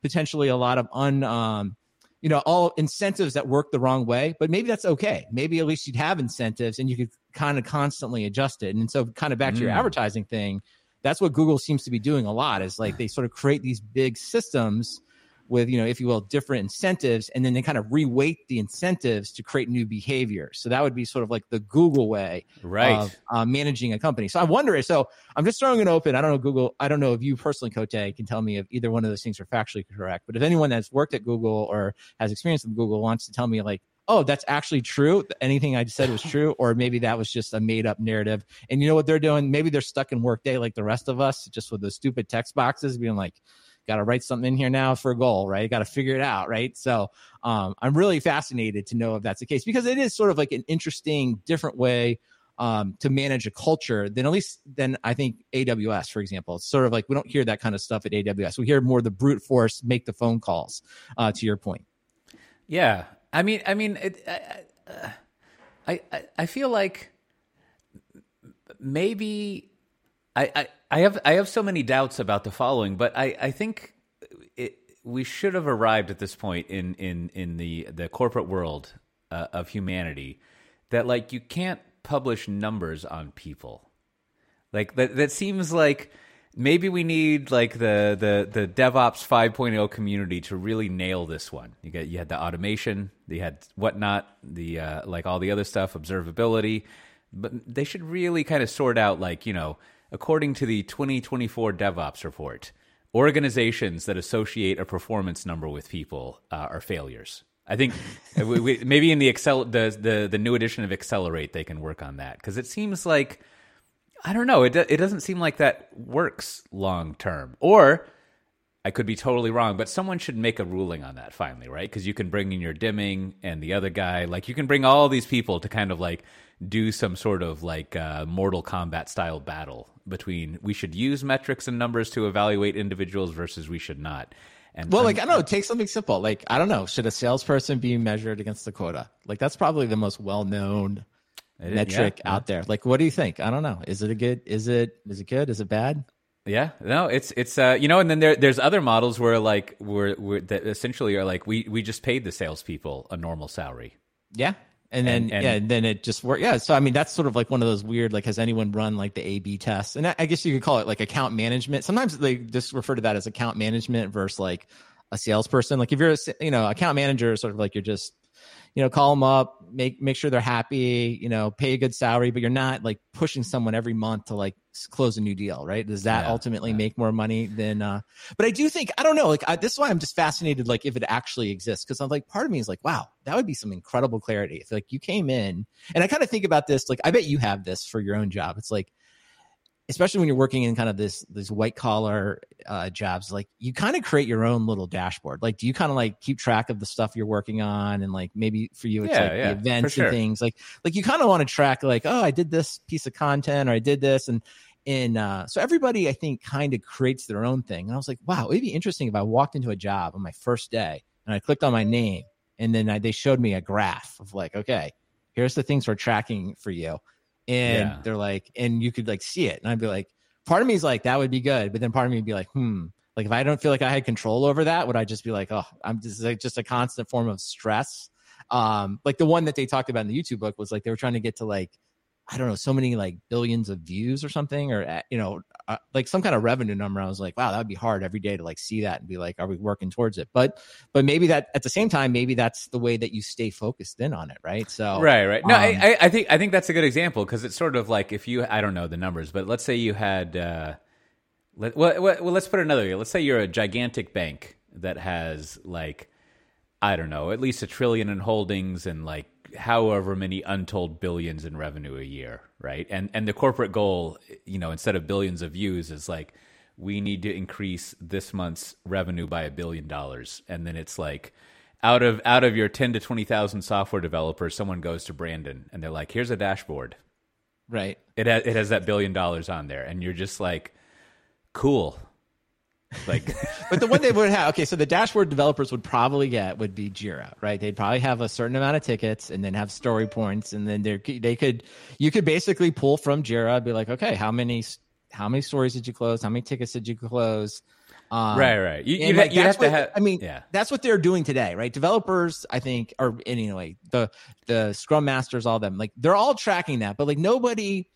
potentially a lot of un um, you know, all incentives that work the wrong way, but maybe that's okay. Maybe at least you'd have incentives and you could kind of constantly adjust it. And so, kind of back to your Mm. advertising thing, that's what Google seems to be doing a lot is like they sort of create these big systems with, you know, if you will, different incentives, and then they kind of reweight the incentives to create new behavior. So that would be sort of like the Google way Right. of uh, managing a company. So I wonder. So I'm just throwing it open. I don't know Google. I don't know if you personally, Cote, can tell me if either one of those things are factually correct. But if anyone that's worked at Google or has experience with Google wants to tell me, like, oh, that's actually true. Anything I said was true, or maybe that was just a made up narrative. And you know what they're doing? Maybe they're stuck in Workday like the rest of us, just with those stupid text boxes, being like. Got to write something in here now for a goal, right? Got to figure it out, right? So, um, I'm really fascinated to know if that's the case because it is sort of like an interesting, different way um, to manage a culture than at least than I think AWS, for example. It's sort of like we don't hear that kind of stuff at AWS. We hear more the brute force, make the phone calls. Uh, to your point, Yeah, I mean, I mean, it, I, I, I, I feel like maybe I, I, I have, I have so many doubts about the following, but I, I think it, we should have arrived at this point in, in, in the, the corporate world uh, of humanity that like you can't publish numbers on people. Like that, that seems like maybe we need like the the the DevOps 5.0 community to really nail this one. You got you had the automation, you had whatnot, the uh, like all the other stuff, observability, but they should really kind of sort out like you know according to the 2024 DevOps report, organizations that associate a performance number with people uh, are failures. I think we, we, maybe in the Excel the, the the new edition of Accelerate they can work on that because it seems like I don't know. It do- it doesn't seem like that works long term. Or I could be totally wrong, but someone should make a ruling on that finally, right? Because you can bring in your Deming and the other guy. Like you can bring all these people to kind of like do some sort of like uh, Mortal Kombat style battle between we should use metrics and numbers to evaluate individuals versus we should not. And well, I'm- like I don't know, take something simple. Like I don't know, should a salesperson be measured against the quota? Like that's probably the most well known metric yeah, out there. Like, what do you think? I don't know. Is it a good? Is it is it good? Is it bad? Yeah, no, it's it's uh you know, and then there there's other models where like where where that essentially are like we we just paid the salespeople a normal salary. Yeah. And then And- and- yeah, and then it just worked. Yeah. So I mean, that's sort of like one of those weird. Like, has anyone run like the A B test? And I, I guess you could call it like account management. Sometimes they just refer to that as account management versus like a salesperson. Like if you're a you know account manager, sort of like you're just you know call them up, make make sure they're happy, you know, pay a good salary, but you're not like pushing someone every month to like close a new deal, right? Does that Yeah, ultimately yeah. make more money than? uh But I do think I don't know. Like I, this is why I'm just fascinated. Like if it actually exists, because I'm like part of me is like, wow, that would be some incredible clarity. If like you came in, and I kind of think about this. Like I bet you have this for your own job. It's like especially when you're working in kind of this these white collar uh, jobs like you kind of create your own little dashboard like do you kind of like keep track of the stuff you're working on and like maybe for you it's Yeah, like yeah, the events sure. and things like like you kind of want to track like oh i did this piece of content or i did this and and uh, so everybody i think kind of creates their own thing and i was like wow it'd be interesting if i walked into a job on my first day and i clicked on my name and then I, they showed me a graph of like okay here's the things we're tracking for you and Yeah. they're like and you could like see it. And i'd be like part of me is like that would be good. But then part of me would be like hmm like if i don't feel like i had control over that would i just be like oh i'm just like just a constant form of stress? Um like the one that they talked about in the youtube book was like they were trying to get to like i don't know so many like billions of views or something or uh, you know uh, like some kind of revenue number i was like wow that would be hard every day to like see that and be like are we working towards it but but maybe that at the same time maybe that's the way that you stay focused in on it right so Right, right. No, um, I, I- think I think that's a good example because it's sort of like if you I don't know the numbers, but let's say you had uh, let, well, well, well, let's put it another way. Let's say you're a gigantic bank that has like I don't know, at least a trillion in holdings and like however many untold billions in revenue a year, right? And and the corporate goal, you know, instead of billions of views is like we need to increase this month's revenue by a billion dollars. And then it's like out of out of your 10 to 20,000 software developers, someone goes to Brandon and they're like, "Here's a dashboard. right It has, it has that billion dollars on there." And you're just like, "Cool." Like but the one they would have okay so the dashboard developers would probably get would be jira right they'd probably have a certain amount of tickets and then have story points and then they they could you could basically pull from jira be like okay how many how many stories did you close? How many tickets did you close? Um, right, right. You, you, like, you have what, to have. I mean, yeah. that's what they're doing today, right? Developers, I think, are anyway the the Scrum masters, all them, like they're all tracking that, but like nobody.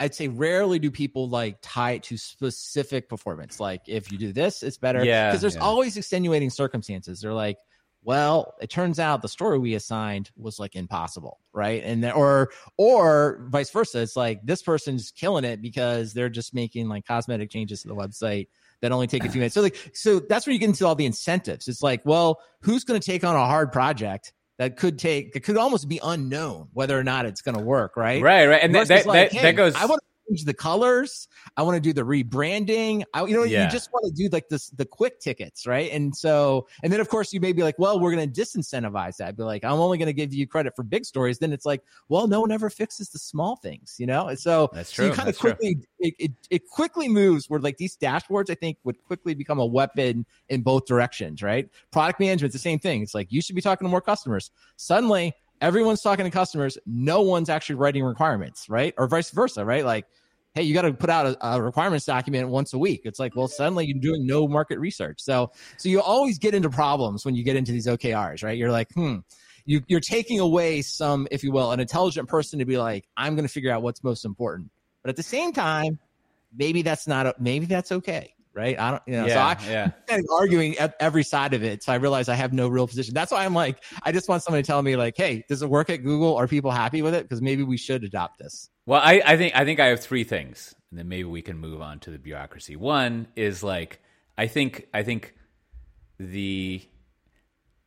I'd say rarely do people like tie it to specific performance. Like if you do this, it's better. Yeah. Because there's yeah. always extenuating circumstances. They're like, well, it turns out the story we assigned was like impossible, right? And then, or or vice versa. It's like this person's killing it because they're just making like cosmetic changes to the website that only take a few minutes. So like so that's where you get into all the incentives. It's like, well, who's going to take on a hard project that could take that could almost be unknown whether or not it's going to work, right? Right, right. And that, that, like, that, hey, that goes I want change the colors. I want to do the rebranding. I, you know, yeah. you just want to do like this, the quick tickets, right? And so, and then of course you may be like, well, we're going to disincentivize that. Be like, I'm only going to give you credit for big stories. Then it's like, well, no one ever fixes the small things, you know? And so, that's true. So you kind of quickly, it, it, it quickly moves where like these dashboards, I think would quickly become a weapon in both directions, right? Product management, the same thing. It's like, you should be talking to more customers. Suddenly, everyone's talking to customers. No one's actually writing requirements, right? Or vice versa, right? Like hey, you got to put out a, a, requirements document once a week. It's like, well, suddenly you're doing no market research. So, so you always get into problems when you get into these OKRs, right? You're like, hmm, you, you're taking away some, if you will, an intelligent person to be like, I'm going to figure out what's most important. But at the same time, maybe that's not, maybe that's okay right? I don't, you know, yeah, so I, yeah. am arguing every side of it. So I realize I have no real position. That's why I'm like, I just want somebody to tell me like, hey, does it work at Google? Are people happy with it? Because maybe we should adopt this. Well, I, I think I think I have three things, and then maybe we can move on to the bureaucracy. One is like I think I think the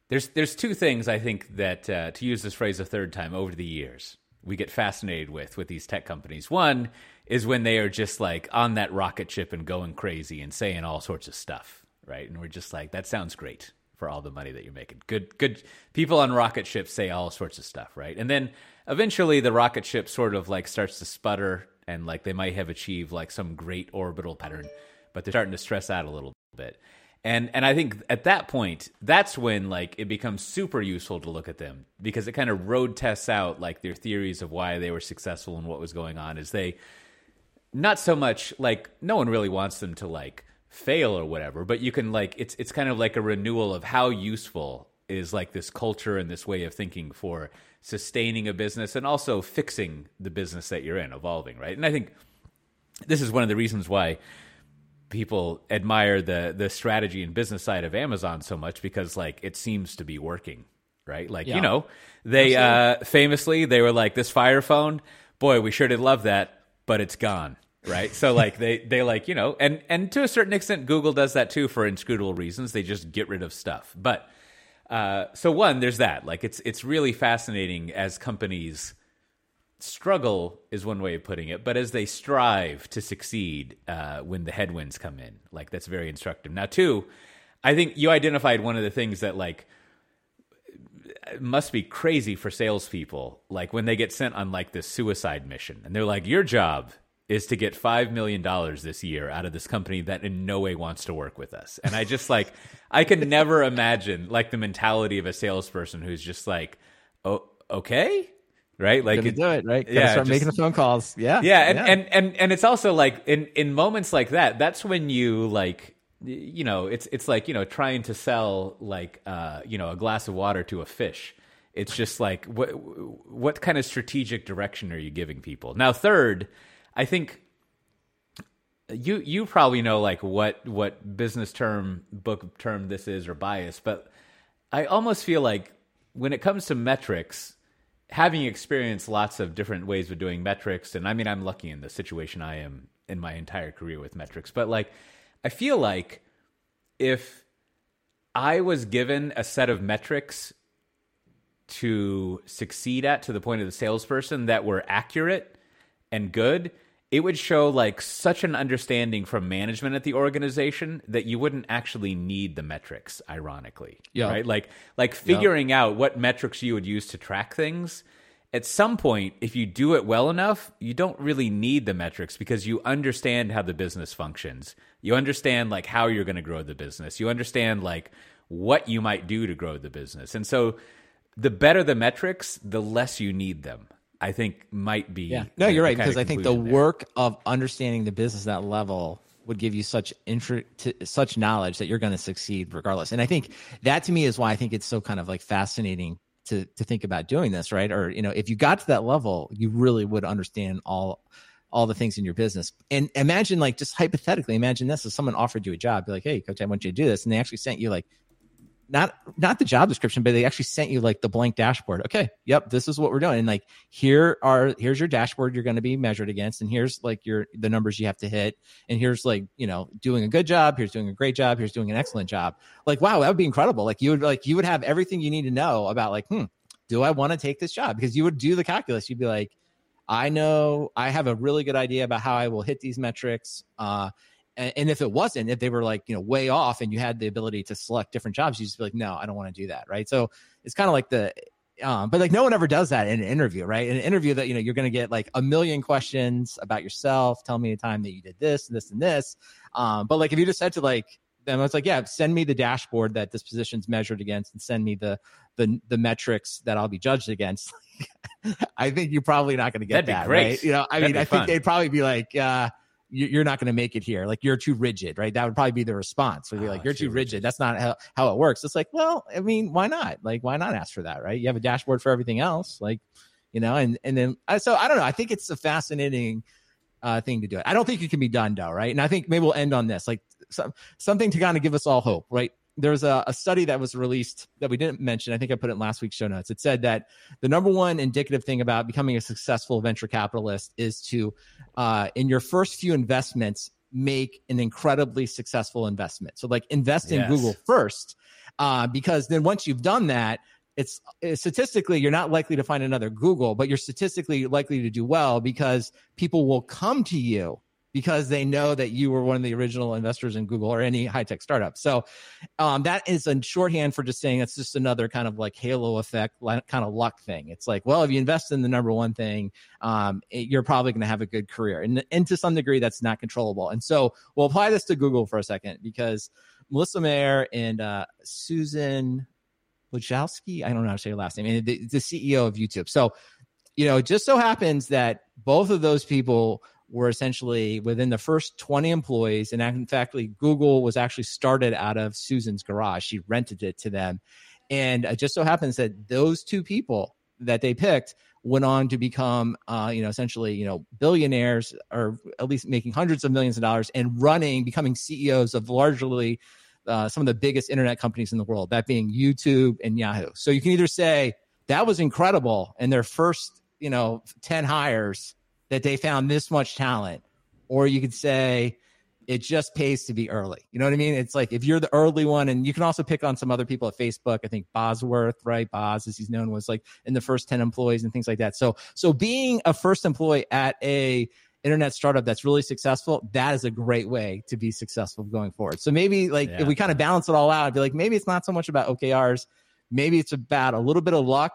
there's there's two things I think that uh, to use this phrase a third time over the years we get fascinated with with these tech companies. One is when they are just like on that rocket ship and going crazy and saying all sorts of stuff, right? And we're just like, that sounds great for all the money that you're making. Good, good people on rocket ships say all sorts of stuff, right? And then eventually the rocket ship sort of like starts to sputter and like they might have achieved like some great orbital pattern, but they're starting to stress out a little bit. And and I think at that point, that's when like it becomes super useful to look at them because it kind of road tests out like their theories of why they were successful and what was going on. Is they not so much like no one really wants them to like fail or whatever, but you can like it's it's kind of like a renewal of how useful is like this culture and this way of thinking for sustaining a business and also fixing the business that you're in, evolving, right? And I think this is one of the reasons why people admire the the strategy and business side of Amazon so much because like it seems to be working, right? Like yeah. you know, they uh, famously they were like this Fire phone, boy, we sure did love that, but it's gone, right? so like they they like you know, and and to a certain extent, Google does that too for inscrutable reasons. They just get rid of stuff, but. Uh, so one, there's that. Like it's it's really fascinating as companies struggle is one way of putting it, but as they strive to succeed uh, when the headwinds come in, like that's very instructive. Now, two, I think you identified one of the things that like must be crazy for salespeople, like when they get sent on like this suicide mission, and they're like, "Your job is to get five million dollars this year out of this company that in no way wants to work with us." And I just like I can never imagine like the mentality of a salesperson who's just like, "Oh, okay." right? Like it, do it, right? Gotta yeah, start just, making the phone calls. Yeah, yeah, and, yeah. and and and it's also like in in moments like that, that's when you like you know it's it's like you know trying to sell like uh you know a glass of water to a fish. It's just like what what kind of strategic direction are you giving people? Now third i think you you probably know like what what business term book term this is or bias but i almost feel like when it comes to metrics having experienced lots of different ways of doing metrics, and I mean, I'm lucky in the situation I am in my entire career with metrics, but like, I feel like if I was given a set of metrics to succeed at to the point of the salesperson that were accurate and good, it would show like such an understanding from management at the organization that you wouldn't actually need the metrics ironically yeah. right like like figuring yeah. out what metrics you would use to track things at some point if you do it well enough you don't really need the metrics because you understand how the business functions you understand like how you're going to grow the business you understand like what you might do to grow the business and so the better the metrics the less you need them I think might be. Yeah. No, you're right because I think the there. work of understanding the business at that level would give you such intro, such knowledge that you're going to succeed regardless. And I think that to me is why I think it's so kind of like fascinating to to think about doing this, right? Or you know, if you got to that level, you really would understand all all the things in your business. And imagine like just hypothetically, imagine this: if someone offered you a job, be like, "Hey, coach, I want you to do this," and they actually sent you like not not the job description, but they actually sent you like the blank dashboard. Okay, yep, this is what we're doing. And like here are here's your dashboard you're going to be measured against, and here's like your the numbers you have to hit, and here's like you know doing a good job, here's doing a great job, here's doing an excellent job. Like wow, that would be incredible. Like you would like you would have everything you need to know about like hmm, do I want to take this job? Because you would do the calculus. You'd be like, I know I have a really good idea about how I will hit these metrics. Uh, and, and, if it wasn't, if they were like, you know, way off and you had the ability to select different jobs, you just be like, no, I don't want to do that. Right. So it's kind of like the, um, but like no one ever does that in an interview, right? In an interview that, you know, you're going to get like a million questions about yourself. Tell me a time that you did this, and this, and this. Um, but like if you just said to like, them, I was like, yeah, send me the dashboard that this position's measured against and send me the, the, the metrics that I'll be judged against. I think you're probably not going to get That'd that, right? You know, I That'd mean, I fun. think they'd probably be like, uh, you're not going to make it here. Like you're too rigid, right? That would probably be the response. Would be oh, like, you're too rigid. rigid. That's not how, how it works. It's like, well, I mean, why not? Like, why not ask for that, right? You have a dashboard for everything else, like, you know, and and then uh, so I don't know. I think it's a fascinating uh, thing to do. I don't think it can be done though, right? And I think maybe we'll end on this, like some something to kind of give us all hope, right? There's a, a, study that was released that we didn't mention. I think I put it in last week's show notes. It said that the number one indicative thing about becoming a successful venture capitalist is to, uh, in your first few investments, make an incredibly successful investment. So, like, invest in yes. Google first, uh, because then once you've done that, it's, it's statistically you're not likely to find another Google, but you're statistically likely to do well because people will come to you because they know that you were one of the original investors in Google or any high tech startup. So um, that is a shorthand for just saying it's just another kind of like halo effect, kind of luck thing. It's like, well, if you invest in the number one thing, um, it, you're probably going to have a good career. And, and to some degree, that's not controllable. And so we'll apply this to Google for a second because Marissa Mayer and uh, Susan Wojcicki, I don't know how to say her last name, the, the CEO of YouTube. So, you know, it just so happens that both of those people were essentially within the first 20 employees. And in fact, Google was actually started out of Susan's garage. She rented it to them. And it just so happens that those two people that they picked went on to become, uh, you know, essentially, you know, billionaires or at least making hundreds of millions of dollars and running, becoming CEOs of largely uh, some of the biggest internet companies in the world, that being YouTube and Yahoo. So you can either say that was incredible in their first, you know, 10 hires that they found this much talent, or you could say it just pays to be early. You know what I mean? It's like if you're the early one, and you can also pick on some other people at Facebook. I think Bosworth, right? Boz, as he's known, was like in the first 10 employees and things like that. So, so being a first employee at a internet startup that's really successful, that is a great way to be successful going forward. So maybe like yeah. if we kind of balance it all out, I'd be like, maybe it's not so much about OKRs. Maybe it's about a little bit of luck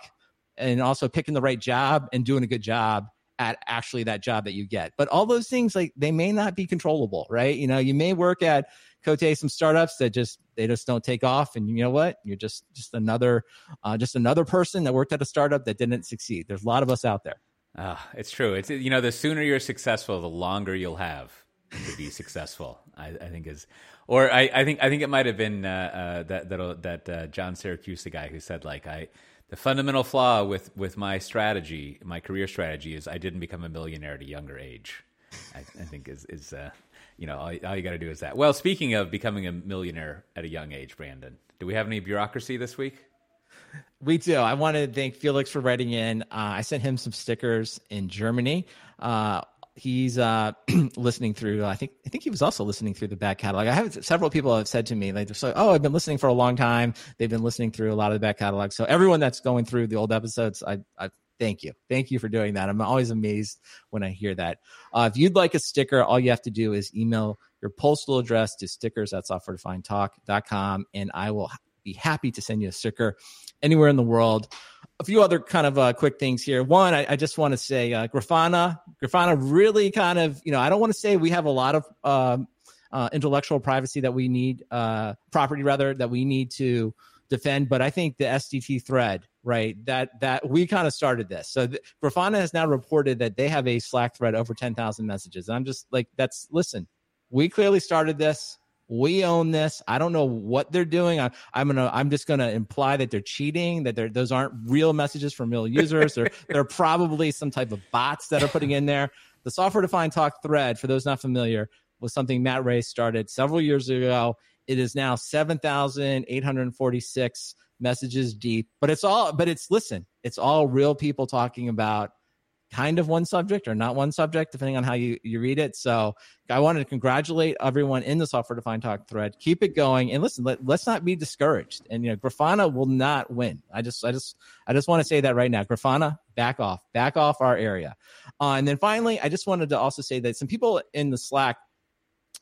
and also picking the right job and doing a good job at actually that job that you get. But all those things, like they may not be controllable, right? You know, you may work at Cote some startups that just they just don't take off, and you know what? You're just just another uh, just another person that worked at a startup that didn't succeed. There's a lot of us out there. Uh, it's true. It's you know, the sooner you're successful, the longer you'll have to be successful. I, I, think is, or I, I think I think it might have been uh, uh, that that that uh, John Siracusa, the guy who said like I the fundamental flaw with with my strategy, my career strategy, is I didn't become a millionaire at a younger age. I, I think is is uh, you know all, all you got to do is that. Well, speaking of becoming a millionaire at a young age, Brandon, do we have any bureaucracy this week? We do. I want to thank Felix for writing in. Uh, I sent him some stickers in Germany. Uh, he's uh, listening through. I think I think he was also listening through the back catalog. I have several people have said to me like, "Oh, I've been listening for a long time." They've been listening through a lot of the back catalog. So everyone that's going through the old episodes, I, I thank you, thank you for doing that. I'm always amazed when I hear that. Uh, if you'd like a sticker, all you have to do is email your postal address to stickers at softwaredefinedtalk.com, and I will be happy to send you a sticker anywhere in the world a few other kind of uh, quick things here. One, I, I just want to say uh, Grafana. Grafana really kind of, you know, I don't want to say we have a lot of um, uh, intellectual privacy that we need, uh, property rather, that we need to defend, but I think the SDT thread right? That that we kind of started this. So Grafana has now reported that they have a Slack thread over 10,000 messages. And I'm just like, that's listen, we clearly started this. We own this. I don't know what they're doing. I, am gonna. I'm just gonna imply that they're cheating. That they're, those aren't real messages from real users. they're they're probably some type of bots that are putting in there. The software defined talk thread, for those not familiar, was something Matt Ray started several years ago. It is now 7,846 messages deep, but it's all, but it's, listen, it's all real people talking about kind of one subject or not one subject, depending on how you, you read it. So I wanted to congratulate everyone in the software defined talk thread. Keep it going. And listen, let, let's not be discouraged. And, you know, Grafana will not win. I just, I just, I just want to say that right now. Grafana, back off, back off our area. Uh, and then finally, I just wanted to also say that some people in the Slack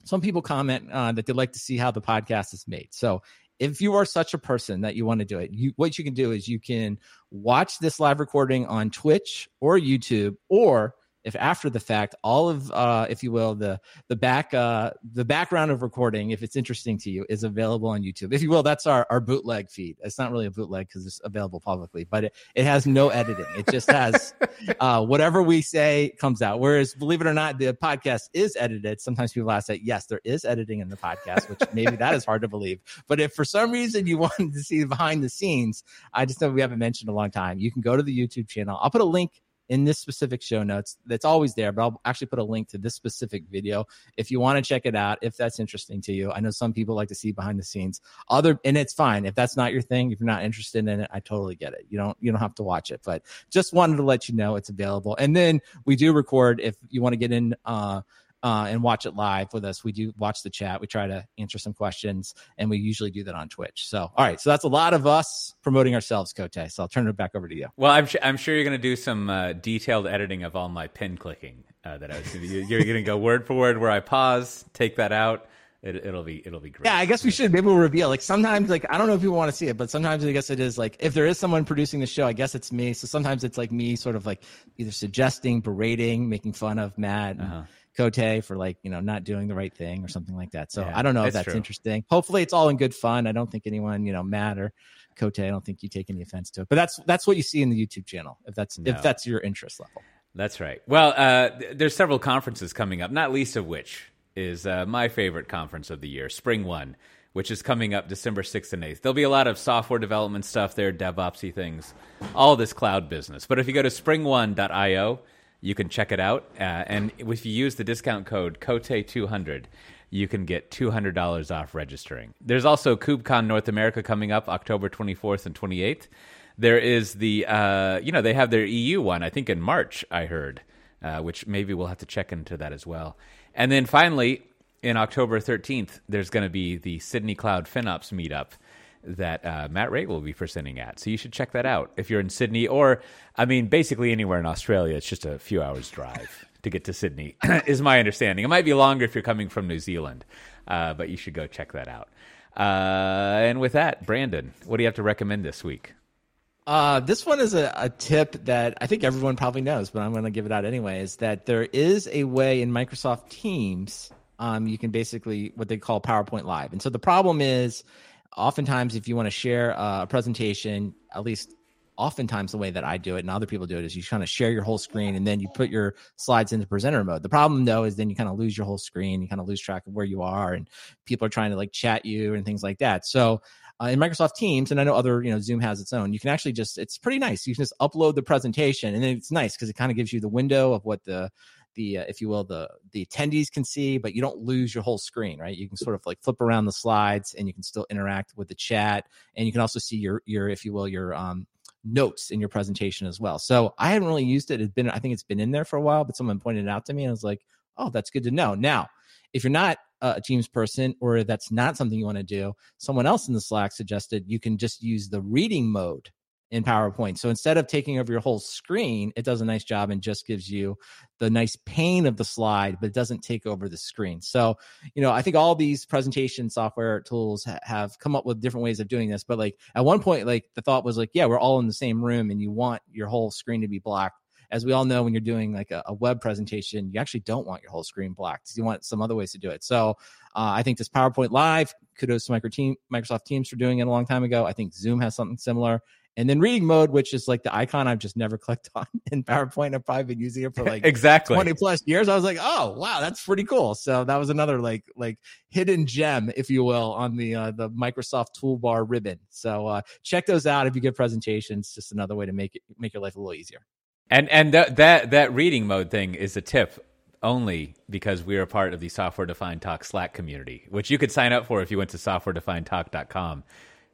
some people comment uh, that they'd like to see how the podcast is made. So if you are such a person that you want to do it, you what you can do is you can watch this live recording on Twitch or YouTube, or if after the fact all of uh, if you will the the back uh, the background of recording if it's interesting to you is available on youtube. If you will that's our, our bootleg feed. It's not really a bootleg because it's available publicly but it, it has no editing. It just has uh, whatever we say comes out. Whereas believe it or not the podcast is edited. Sometimes people ask that yes there is editing in the podcast which maybe that is hard to believe. But if for some reason you wanted to see behind the scenes i just know we haven't mentioned a long time. You can go to the youtube channel. I'll put a link in this specific show notes. That's always there, but I'll actually put a link to this specific video if you want to check it out. If that's interesting to you, I know some people like to see behind the scenes. Other, and it's fine if that's not your thing. If you're not interested in it, I totally get it. You don't you don't have to watch it, but just wanted to let you know it's available. And then we do record if you want to get in. uh uh, and watch it live with us. We do watch the chat. We try to answer some questions, and we usually do that on Twitch. So, all right. So that's a lot of us promoting ourselves, Cote. So I'll turn it back over to you. Well, I'm, I'm sure you're going to do some uh, detailed editing of all my pin clicking uh, that I was. You're going to go word for word where I pause, take that out. It, will be it'll be great. Yeah, I guess we should maybe we'll reveal. Like sometimes, like I don't know if people want to see it, but sometimes I guess it is like if there is someone producing the show, I guess it's me. So sometimes it's like me, sort of like either suggesting, berating, making fun of Matt. Uh-huh Cote for like, you know, not doing the right thing or something like that. So yeah, I don't know if that's true. interesting. Hopefully it's all in good fun. I don't think anyone, you know, Matt or Cote, I don't think you take any offense to it. But that's that's what you see in the YouTube channel if that's no. if that's your interest level. That's right. Well, uh, there's several conferences coming up, not least of which is uh, my favorite conference of the year, Spring One, which is coming up December 6th and 8th. There'll be a lot of software development stuff there, DevOpsy things, all this cloud business. But if you go to springone.io, you can check it out. Uh, and if you use the discount code COTE200, you can get $200 off registering. There's also KubeCon North America coming up October 24th and 28th. There is the, uh, you know, they have their EU one, I think in March, I heard, uh, which maybe we'll have to check into that as well. And then finally, in October 13th, there's going to be the Sydney Cloud FinOps meetup that uh, Matt Ray will be presenting at. So you should check that out if you're in Sydney or, I mean, basically anywhere in Australia. It's just a few hours drive to get to Sydney, is my understanding. It might be longer if you're coming from New Zealand, uh, but you should go check that out. Uh, and with that, Brandon, what do you have to recommend this week? Uh, this one is a, a tip that I think everyone probably knows, but I'm going to give it out anyway. Is that there is a way in Microsoft Teams, um, you can basically what they call PowerPoint Live, and so the problem is oftentimes if you want to share a presentation, at least oftentimes the way that I do it and other people do it is you kind of share your whole screen and then you put your slides into presenter mode. The problem though is then you kind of lose your whole screen, you kind of lose track of where you are and people are trying to like chat you and things like that. So uh, in Microsoft Teams, and I know other, you know, Zoom has its own. You can actually just, it's pretty nice. You can just upload the presentation, and then it's nice because it kind of gives you the window of what the the uh, if you will the the attendees can see but you don't lose your whole screen right? You can sort of like flip around the slides and you can still interact with the chat and you can also see your your if you will your um notes in your presentation as well. So i haven't really used it. It's been i think it's been in there for a while but someone pointed it out to me and i was like oh that's good to know. Now if you're not a teams person or that's not something you want to do someone else in the slack suggested you can just use the reading mode in PowerPoint. So instead of taking over your whole screen, it does a nice job and just gives you the nice pane of the slide, but it doesn't take over the screen. So, you know, I think all these presentation software tools ha- have come up with different ways of doing this. But like at one point, like the thought was like, yeah, we're all in the same room and you want your whole screen to be black. As we all know, when you're doing like a, a web presentation, you actually don't want your whole screen blacked. You want some other ways to do it. So uh, I think this PowerPoint Live, kudos to Microsoft Teams for doing it a long time ago. I think Zoom has something similar And then reading mode, which is like the icon I've just never clicked on in PowerPoint. I've probably been using it for like exactly 20 plus years. I was like, oh wow, that's pretty cool. So that was another like like hidden gem, if you will, on the uh, the Microsoft toolbar ribbon. So uh, check those out if you get presentations. Just another way to make it make your life a little easier. And and that that that reading mode thing is a tip only because we are part of the Software Defined Talk Slack community, which you could sign up for if you went to softwaredefinedtalk.com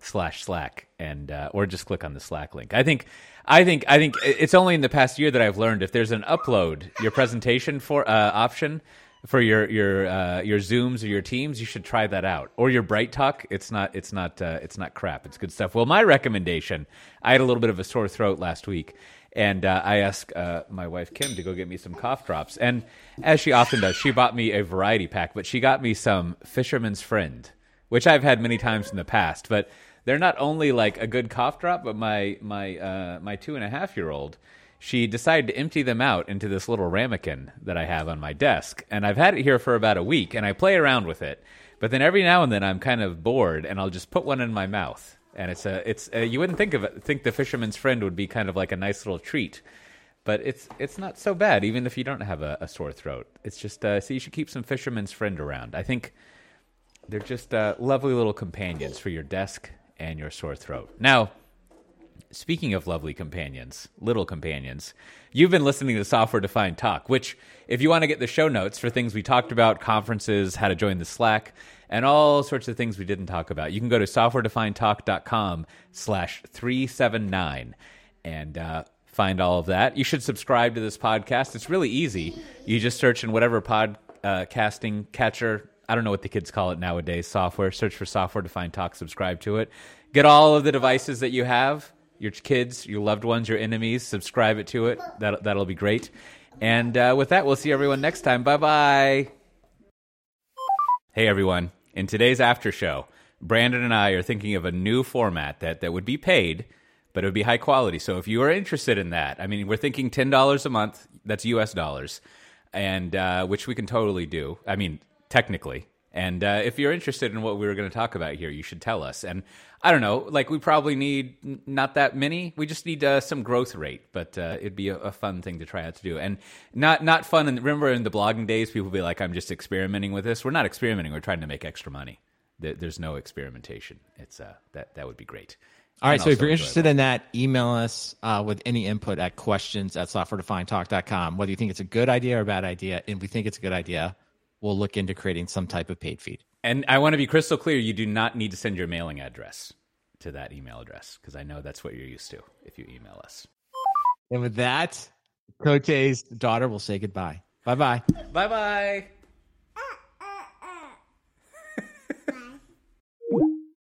slash Slack and uh, or just click on the Slack link. I think I think I think it's only in the past year that I've learned if there's an upload your presentation for uh, option for your your uh, your Zooms or your Teams, you should try that out. Or your BrightTalk. It's not it's not uh, it's not crap. It's good stuff. Well, my recommendation. I had a little bit of a sore throat last week, and uh, I asked uh, my wife Kim to go get me some cough drops. And as she often does, she bought me a variety pack, but she got me some Fisherman's Friend, which I've had many times in the past. But they're not only like a good cough drop, but my my uh, my two and a half year old, she decided to empty them out into this little ramekin that I have on my desk, and I've had it here for about a week, and I play around with it. But then every now and then I'm kind of bored, and I'll just put one in my mouth, and it's a it's a, you wouldn't think of it think the fisherman's friend would be kind of like a nice little treat. But it's it's not so bad, even if you don't have a, a sore throat. It's just uh, so you should keep some fisherman's friend around. I think they're just uh, lovely little companions for your desk and your sore throat. Now, speaking of lovely companions, little companions, you've been listening to Software Defined Talk, which, if you want to get the show notes for things we talked about, conferences, how to join the Slack, and all sorts of things we didn't talk about, you can go to softwaredefinedtalk.com slash 379 and uh, find all of that. You should subscribe to this podcast. It's really easy. You just search in whatever podcasting catcher I don't know what the kids call it nowadays, software. Search for Software Defined Talk, subscribe to it. Get all of the devices that you have, your kids, your loved ones, your enemies, subscribe it to it. That, that'll be great. And uh, with that, we'll see everyone next time. Bye bye. Hey, everyone. In today's after show, Brandon and I are thinking of a new format that, that would be paid, but it would be high quality. So if you are interested in that, I mean, we're thinking $10 a month. That's US dollars. And uh, which we can totally do. I mean, technically. And uh, if you're interested in what we were going to talk about here, you should tell us. And I don't know, like we probably need n- not that many. We just need uh, some growth rate, but uh, it'd be a, a, fun thing to try out to do. And not not fun. And remember, in the blogging days, people be like, "I'm just experimenting with this." We're not experimenting. We're trying to make extra money. There's no experimentation. It's uh, that that would be great. All right. So if you're interested in that, email us uh, with any input at questions at softwaredefinedtalk.com, whether you think it's a good idea or a bad idea. And we think it's a good idea we'll look into creating some type of paid feed. And I want to be crystal clear you do not need to send your mailing address to that email address because I know that's what you're used to if you email us. And with that, Cote's daughter will say goodbye. Bye bye. Bye bye.